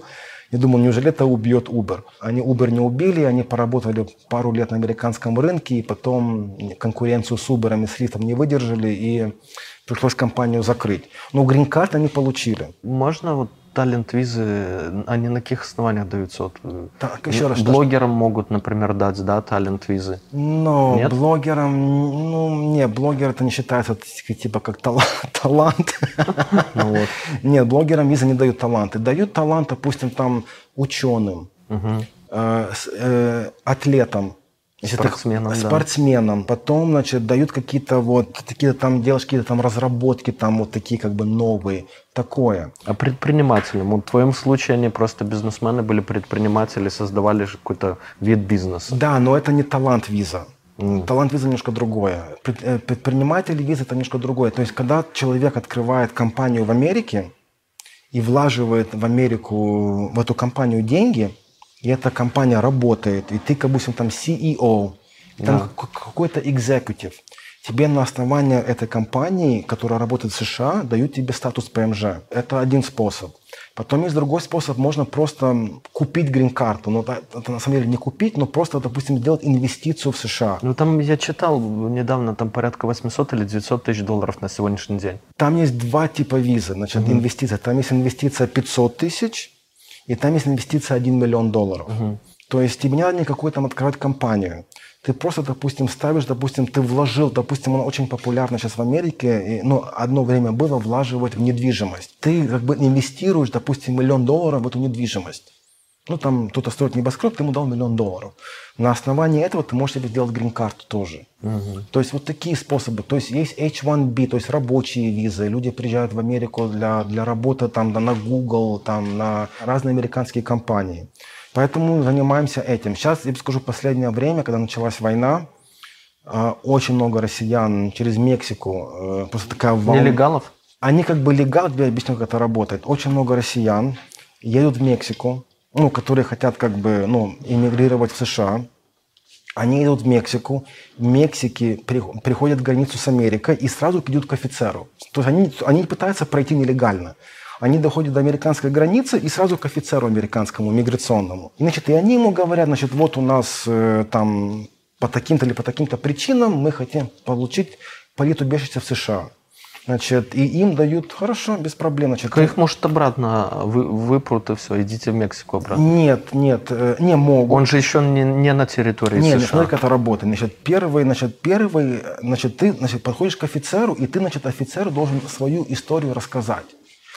Я думал, неужели это убьет Uber? Они Uber не убили, они поработали пару лет на американском рынке, и потом конкуренцию с Uber и с Lyft не выдержали, и пришлось компанию закрыть. Но грин-карт они получили. Можно вот талент-визы, они на каких основаниях даются? Вот, Так, еще раз, что- блогерам могут, например, дать, да, талент-визы. Но Нет? блогерам, ну, не, блогер это не считается типа как тала- талант. Ну. Нет, блогерам визы не дают таланты. Дают талант, допустим, там ученым, э, э, атлетам, Значит, их- Спортсменам, да. спортсменам. Потом, значит, дают какие-то вот, какие-то там, делаешь какие-то там разработки, там вот такие как бы новые, такое. А предпринимателям? Вот в твоем случае они просто бизнесмены были предприниматели, создавали какой-то вид бизнеса. Да, но это не талант виза. М. Талант виза немножко другое. Э, Предприниматель виза это немножко другое. То есть, когда человек открывает компанию в Америке и влаживает в Америку, в эту компанию деньги, и эта компания работает, и ты, будто там CEO, там Да. к- какой-то executive, тебе на основании этой компании, которая работает в США, дают тебе статус ПМЖ. Это один способ. Потом есть другой способ, можно просто купить грин-карту. Но это, на самом деле не купить, но просто, допустим, сделать инвестицию в США. Ну там я читал недавно, там порядка 800 или 900 тысяч долларов на сегодняшний день. Там есть два типа визы, значит, инвестиция. Там есть инвестиция 500 тысяч, и там есть инвестиция 1 миллион долларов. То есть тебе не надо никакой там открывать компанию. Ты просто, допустим, ставишь, допустим, ты вложил, допустим, она очень популярна сейчас в Америке, и, ну, одно время было влаживать в недвижимость. Ты как бы инвестируешь, допустим, миллион долларов в эту недвижимость. Ну, там кто-то строит небоскреб, ты ему дал миллион долларов. На основании этого ты можешь себе сделать грин-карту тоже. То есть вот такие способы. То есть есть H1B, то есть рабочие визы. Люди приезжают в Америку для, для работы там, да, на Google, там, на разные американские компании. Поэтому занимаемся этим. Сейчас, я бы скажу, последнее время, когда началась война, а, очень много россиян через Мексику, э, просто такая волна. Нелегалов? Они как бы легал, тебе объясню, как это работает. Очень много россиян едут в Мексику, ну, которые хотят как бы, ну, эмигрировать в США. Они идут в Мексику, в Мексике при- приходят в границу с Америкой и сразу идут к офицеру. То есть они, они пытаются пройти нелегально. Они доходят до американской границы и сразу к офицеру американскому, миграционному. И, значит, и они ему говорят, значит, вот у нас э, там по таким-то или по таким-то причинам мы хотим получить политубежище в США. Значит, и им дают, хорошо, без проблем. Значит, Так их, может, обратно вы, выпрут и все, идите в Мексику обратно. нет, нет, э, не могут. Он же еще не, не на территории Не, не, США. смотри, как это работает. Значит, первый, значит, первый, значит, ты, значит, подходишь к офицеру, и ты, значит, офицеру должен свою историю рассказать.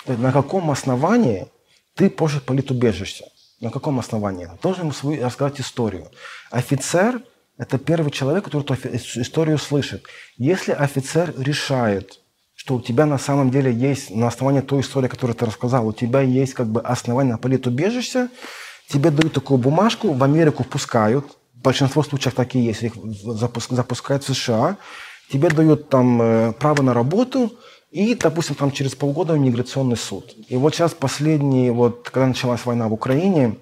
То есть на каком основании ты просишь политубежище? На каком основании? Должен ему свою рассказать историю. Офицер – это первый человек, который эту историю слышит. Если офицер решает, что у тебя на самом деле есть, на основании той истории, которую ты рассказал, у тебя есть как бы основание на политубежище, тебе дают такую бумажку, в Америку впускают, в большинство случаев так и есть, их запуск- запускают в США, тебе дают там э, право на работу, и, допустим, там через полгода иммиграционный суд. И вот сейчас последний, вот когда началась война в Украине,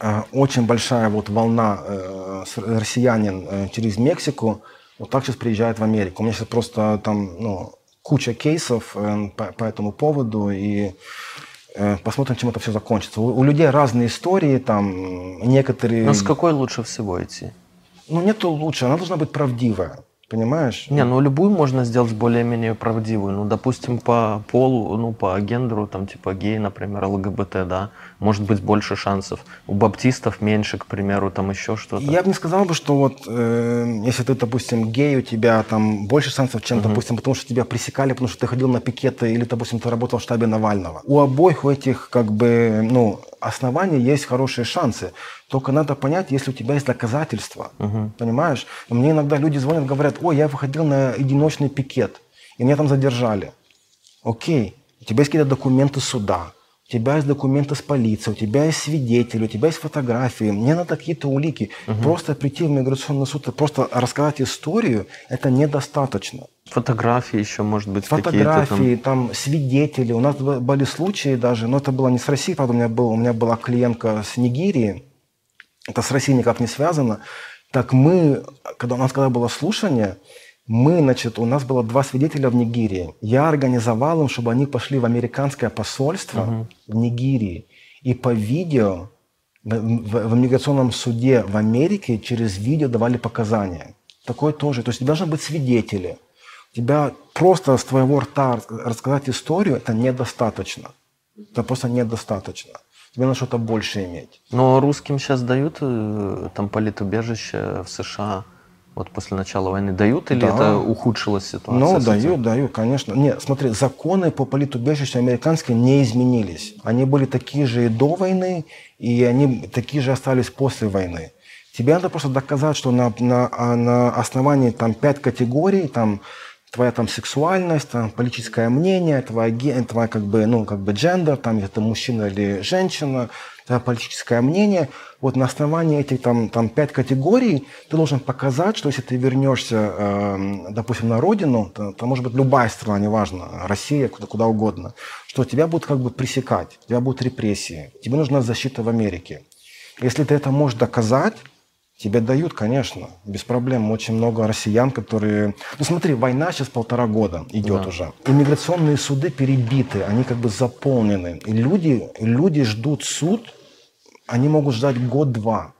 э, очень большая вот волна э, россиянин через Мексику вот так сейчас приезжает в Америку. У меня сейчас просто там ну, куча кейсов э, по, по этому поводу, и э, посмотрим, чем это все закончится. У, у людей разные истории, там некоторые... Ну, с какой лучше всего идти? Ну, нету лучше, она должна быть правдивая, понимаешь? Не, ну любую можно сделать более-менее правдивую. Ну, допустим, по полу, ну, по гендеру, там, типа гей, например, ЛГБТ, да, может быть больше шансов. У баптистов меньше, к примеру, там еще что-то. Я бы не сказал бы, что вот э, если ты, допустим, гей, у тебя там больше шансов, чем, допустим, потому что тебя пресекали, потому что ты ходил на пикеты или, допустим, ты работал в штабе Навального. У обоих у этих как бы ну оснований есть хорошие шансы. Только надо понять, если у тебя есть доказательства, понимаешь? Мне иногда люди звонят, говорят, ой, я выходил на одиночный пикет, и меня там задержали. Окей, у тебя есть какие-то документы суда, у тебя есть документы с полиции, у тебя есть свидетели, у тебя есть фотографии. Мне надо какие-то улики. Просто прийти в миграционный суд просто рассказать историю, это недостаточно. Фотографии еще, может быть, какие-то там. Фотографии, там свидетели. У нас были случаи даже, но это было не с Россией, правда, у меня, был, у меня была клиентка с Нигерии, это с Россией никак не связано. Так мы, когда у нас когда было слушание, мы, значит, у нас было два свидетеля в Нигерии. Я организовал им, чтобы они пошли в американское посольство в Нигерии. и по видео в, в, в иммиграционном суде в Америке через видео давали показания. Такое тоже. То есть должны быть свидетели. Тебя просто с твоего рта рассказать историю, это недостаточно. Это просто недостаточно. Тебе надо что-то больше иметь. Но русским сейчас дают э, там политубежище в США? Вот после начала войны дают или да. это ухудшилась ситуация? Ну, дают, дают, конечно. Нет, смотри, законы по политубежищу американские не изменились. Они были такие же и до войны, и они такие же остались после войны. Тебе надо просто доказать, что на, на, а, на основании там пять категорий, там твоя там сексуальность, там, политическое мнение, твоя, твоя как бы, ну, как бы джендер, там, это мужчина или женщина, твое политическое мнение. Вот на основании этих там, там пять категорий ты должен показать, что если ты вернешься, э, допустим, на родину, то, то может быть любая страна, неважно, Россия, куда, куда угодно, что тебя будут как бы пресекать, тебя будут репрессии, тебе нужна защита в Америке. Если ты это можешь доказать, Тебе дают, конечно, без проблем. Очень много россиян, которые... Ну смотри, война сейчас полтора года идет да. уже. Иммиграционные суды перебиты, они как бы заполнены. И люди, люди ждут суд, они могут ждать год-два.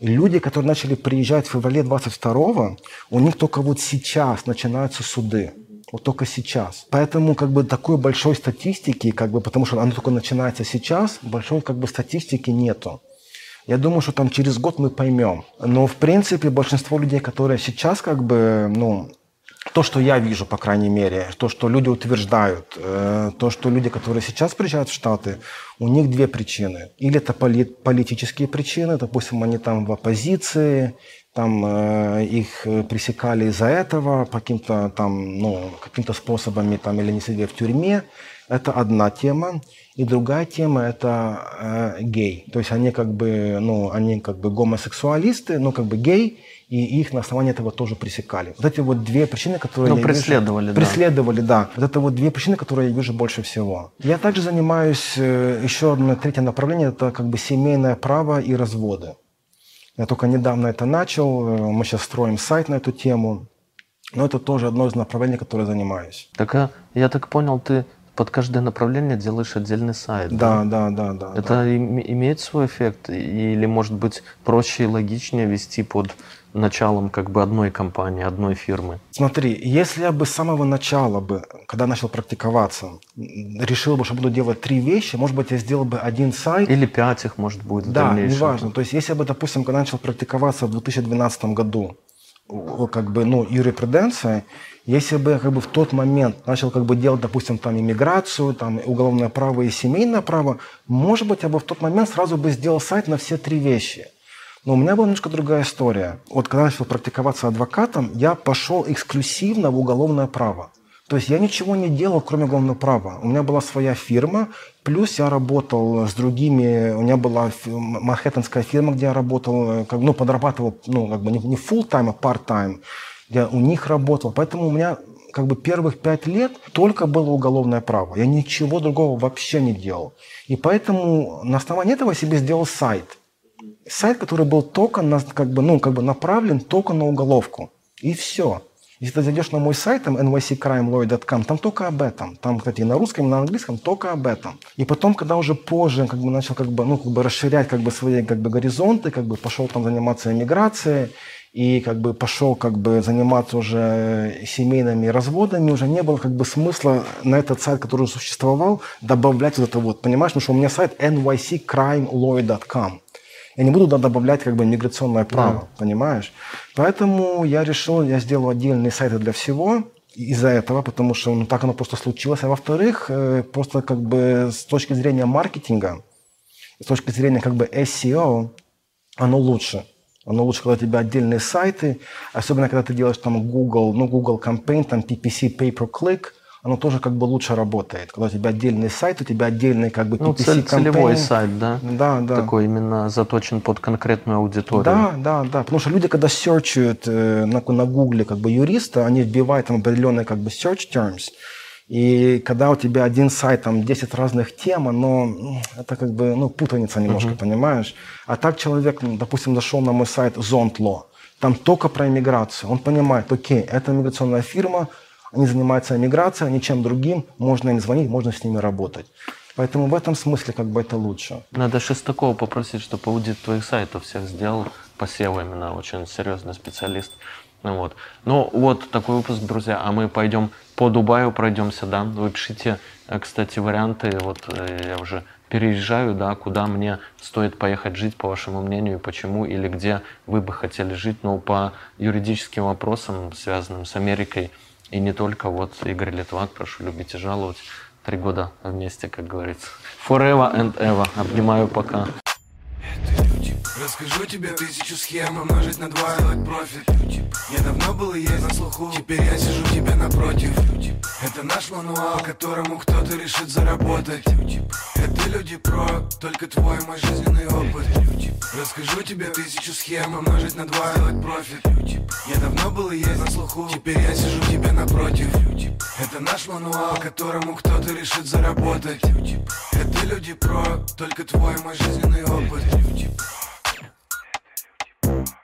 Люди, которые начали приезжать в феврале 22 у них только вот сейчас начинаются суды. Вот только сейчас. Поэтому как бы такой большой статистики, как бы, потому что она только начинается сейчас, большой как бы статистики нету. Я думаю, что там через год мы поймем. Но, в принципе, большинство людей, которые сейчас как бы, ну, то, что я вижу, по крайней мере, то, что люди утверждают, э, то, что люди, которые сейчас приезжают в Штаты, у них две причины. Или это поли- политические причины, допустим, они там в оппозиции, там э, их пресекали из-за этого, по каким-то там, ну, каким-то способами, там, или не сидели в тюрьме. Это одна тема. И другая тема – это э, гей. То есть они как бы, ну, они как бы гомосексуалисты, ну, как бы гей, и их на основании этого тоже пресекали. Вот эти вот две причины, которые ну, преследовали, вижу, да. Преследовали, да. Вот это вот две причины, которые я вижу больше всего. Я также занимаюсь, э, еще одно третье направление – это как бы семейное право и разводы. Я только недавно это начал, э, мы сейчас строим сайт на эту тему. Но это тоже одно из направлений, которое занимаюсь. Так, а, я так понял, ты под каждое направление делаешь отдельный сайт. Да, да, да, да. Это да. имеет свой эффект? Или, может быть, проще и логичнее вести под началом как бы одной компании, одной фирмы? Смотри, если я бы с самого начала бы, когда начал практиковаться, решил бы, что буду делать три вещи, может быть, я сделал бы один сайт. Или пять их, может в да, неважно. То есть, если бы, допустим, когда начал практиковаться в 2012 году, как бы, ну, юриспруденция, если бы я как бы в тот момент начал как бы делать, допустим, там иммиграцию, там уголовное право и семейное право, может быть, я бы в тот момент сразу бы сделал сайт на все три вещи. Но у меня была немножко другая история. Вот когда я начал практиковаться адвокатом, я пошел эксклюзивно в уголовное право. То есть я ничего не делал, кроме уголовного права. У меня была своя фирма, плюс я работал с другими, у меня была манхэттенская фирма, где я работал, как, ну, подрабатывал, ну, как бы не, не full-time, а part-time. Я у них работал. Поэтому у меня как бы первых пять лет только было уголовное право. Я ничего другого вообще не делал. И поэтому на основании этого я себе сделал сайт. Сайт, который был только на, как бы, ну, как бы направлен только на уголовку. И все. Если ты зайдешь на мой сайт, там, nyccrimelawyer.com, там только об этом. Там, кстати, и на русском, и на английском только об этом. И потом, когда уже позже как бы, начал как бы, ну, как бы расширять как бы, свои как бы, горизонты, как бы пошел там заниматься иммиграцией, и как бы пошел как бы заниматься уже семейными разводами, уже не было как бы смысла на этот сайт, который существовал, добавлять вот это вот, понимаешь, потому что у меня сайт nyccrimelawyer.com. Я не буду туда добавлять как бы миграционное право, да. понимаешь? Поэтому я решил, я сделал отдельные сайты для всего, из-за этого, потому что ну, так оно просто случилось. А во-вторых, э, просто как бы с точки зрения маркетинга, с точки зрения как бы SEO, оно лучше. Оно лучше, когда у тебя отдельные сайты, особенно когда ты делаешь там Google, ну, Google Campaign, там PPC, Pay Per Click, оно тоже как бы лучше работает. Когда у тебя отдельный сайт, у тебя отдельный как бы PPC ну, цель, целевой сайт, да? Да, да. Такой именно заточен под конкретную аудиторию. Да, да, да. Потому что люди, когда серчают э, на, на Гугле как бы юриста, они вбивают там определенные как бы search terms, и когда у тебя один сайт, там 10 разных тем, но это как бы, ну, путаница немножко, uh-huh. понимаешь? А так человек, допустим, зашел на мой сайт Zontlо, там только про иммиграцию. Он понимает, окей, это иммиграционная фирма, они занимаются иммиграцией, ничем другим, можно им звонить, можно с ними работать. Поэтому в этом смысле как бы это лучше. Надо Шестакова попросить, чтобы аудит твоих сайтов всех сделал по SEO именно, очень серьезный специалист. Ну вот. Ну вот такой выпуск, друзья. А мы пойдем по Дубаю пройдемся, да. Вы пишите, э, кстати, варианты. Вот э, я уже переезжаю, да, куда мне стоит поехать жить, по вашему мнению, почему или где вы бы хотели жить. Ну, по юридическим вопросам, связанным с Америкой, и не только. Вот Игорь Литвак, прошу любить и жаловать. Три года вместе, как говорится. Forever and ever. Обнимаю пока. Расскажу тебе тысячу схем Умножить на два, делать профит. Я давно был и есть на слуху Теперь я сижу тебе напротив. Это наш мануал, которому кто-то решит заработать. Это люди про, только твой мой жизненный опыт. Расскажу тебе тысячу схем Умножить на два, делать профит. Я давно был и есть на слуху Теперь я сижу тебе напротив. Это наш мануал, которому кто-то решит заработать. Это люди про, только твой мой жизненный опыт you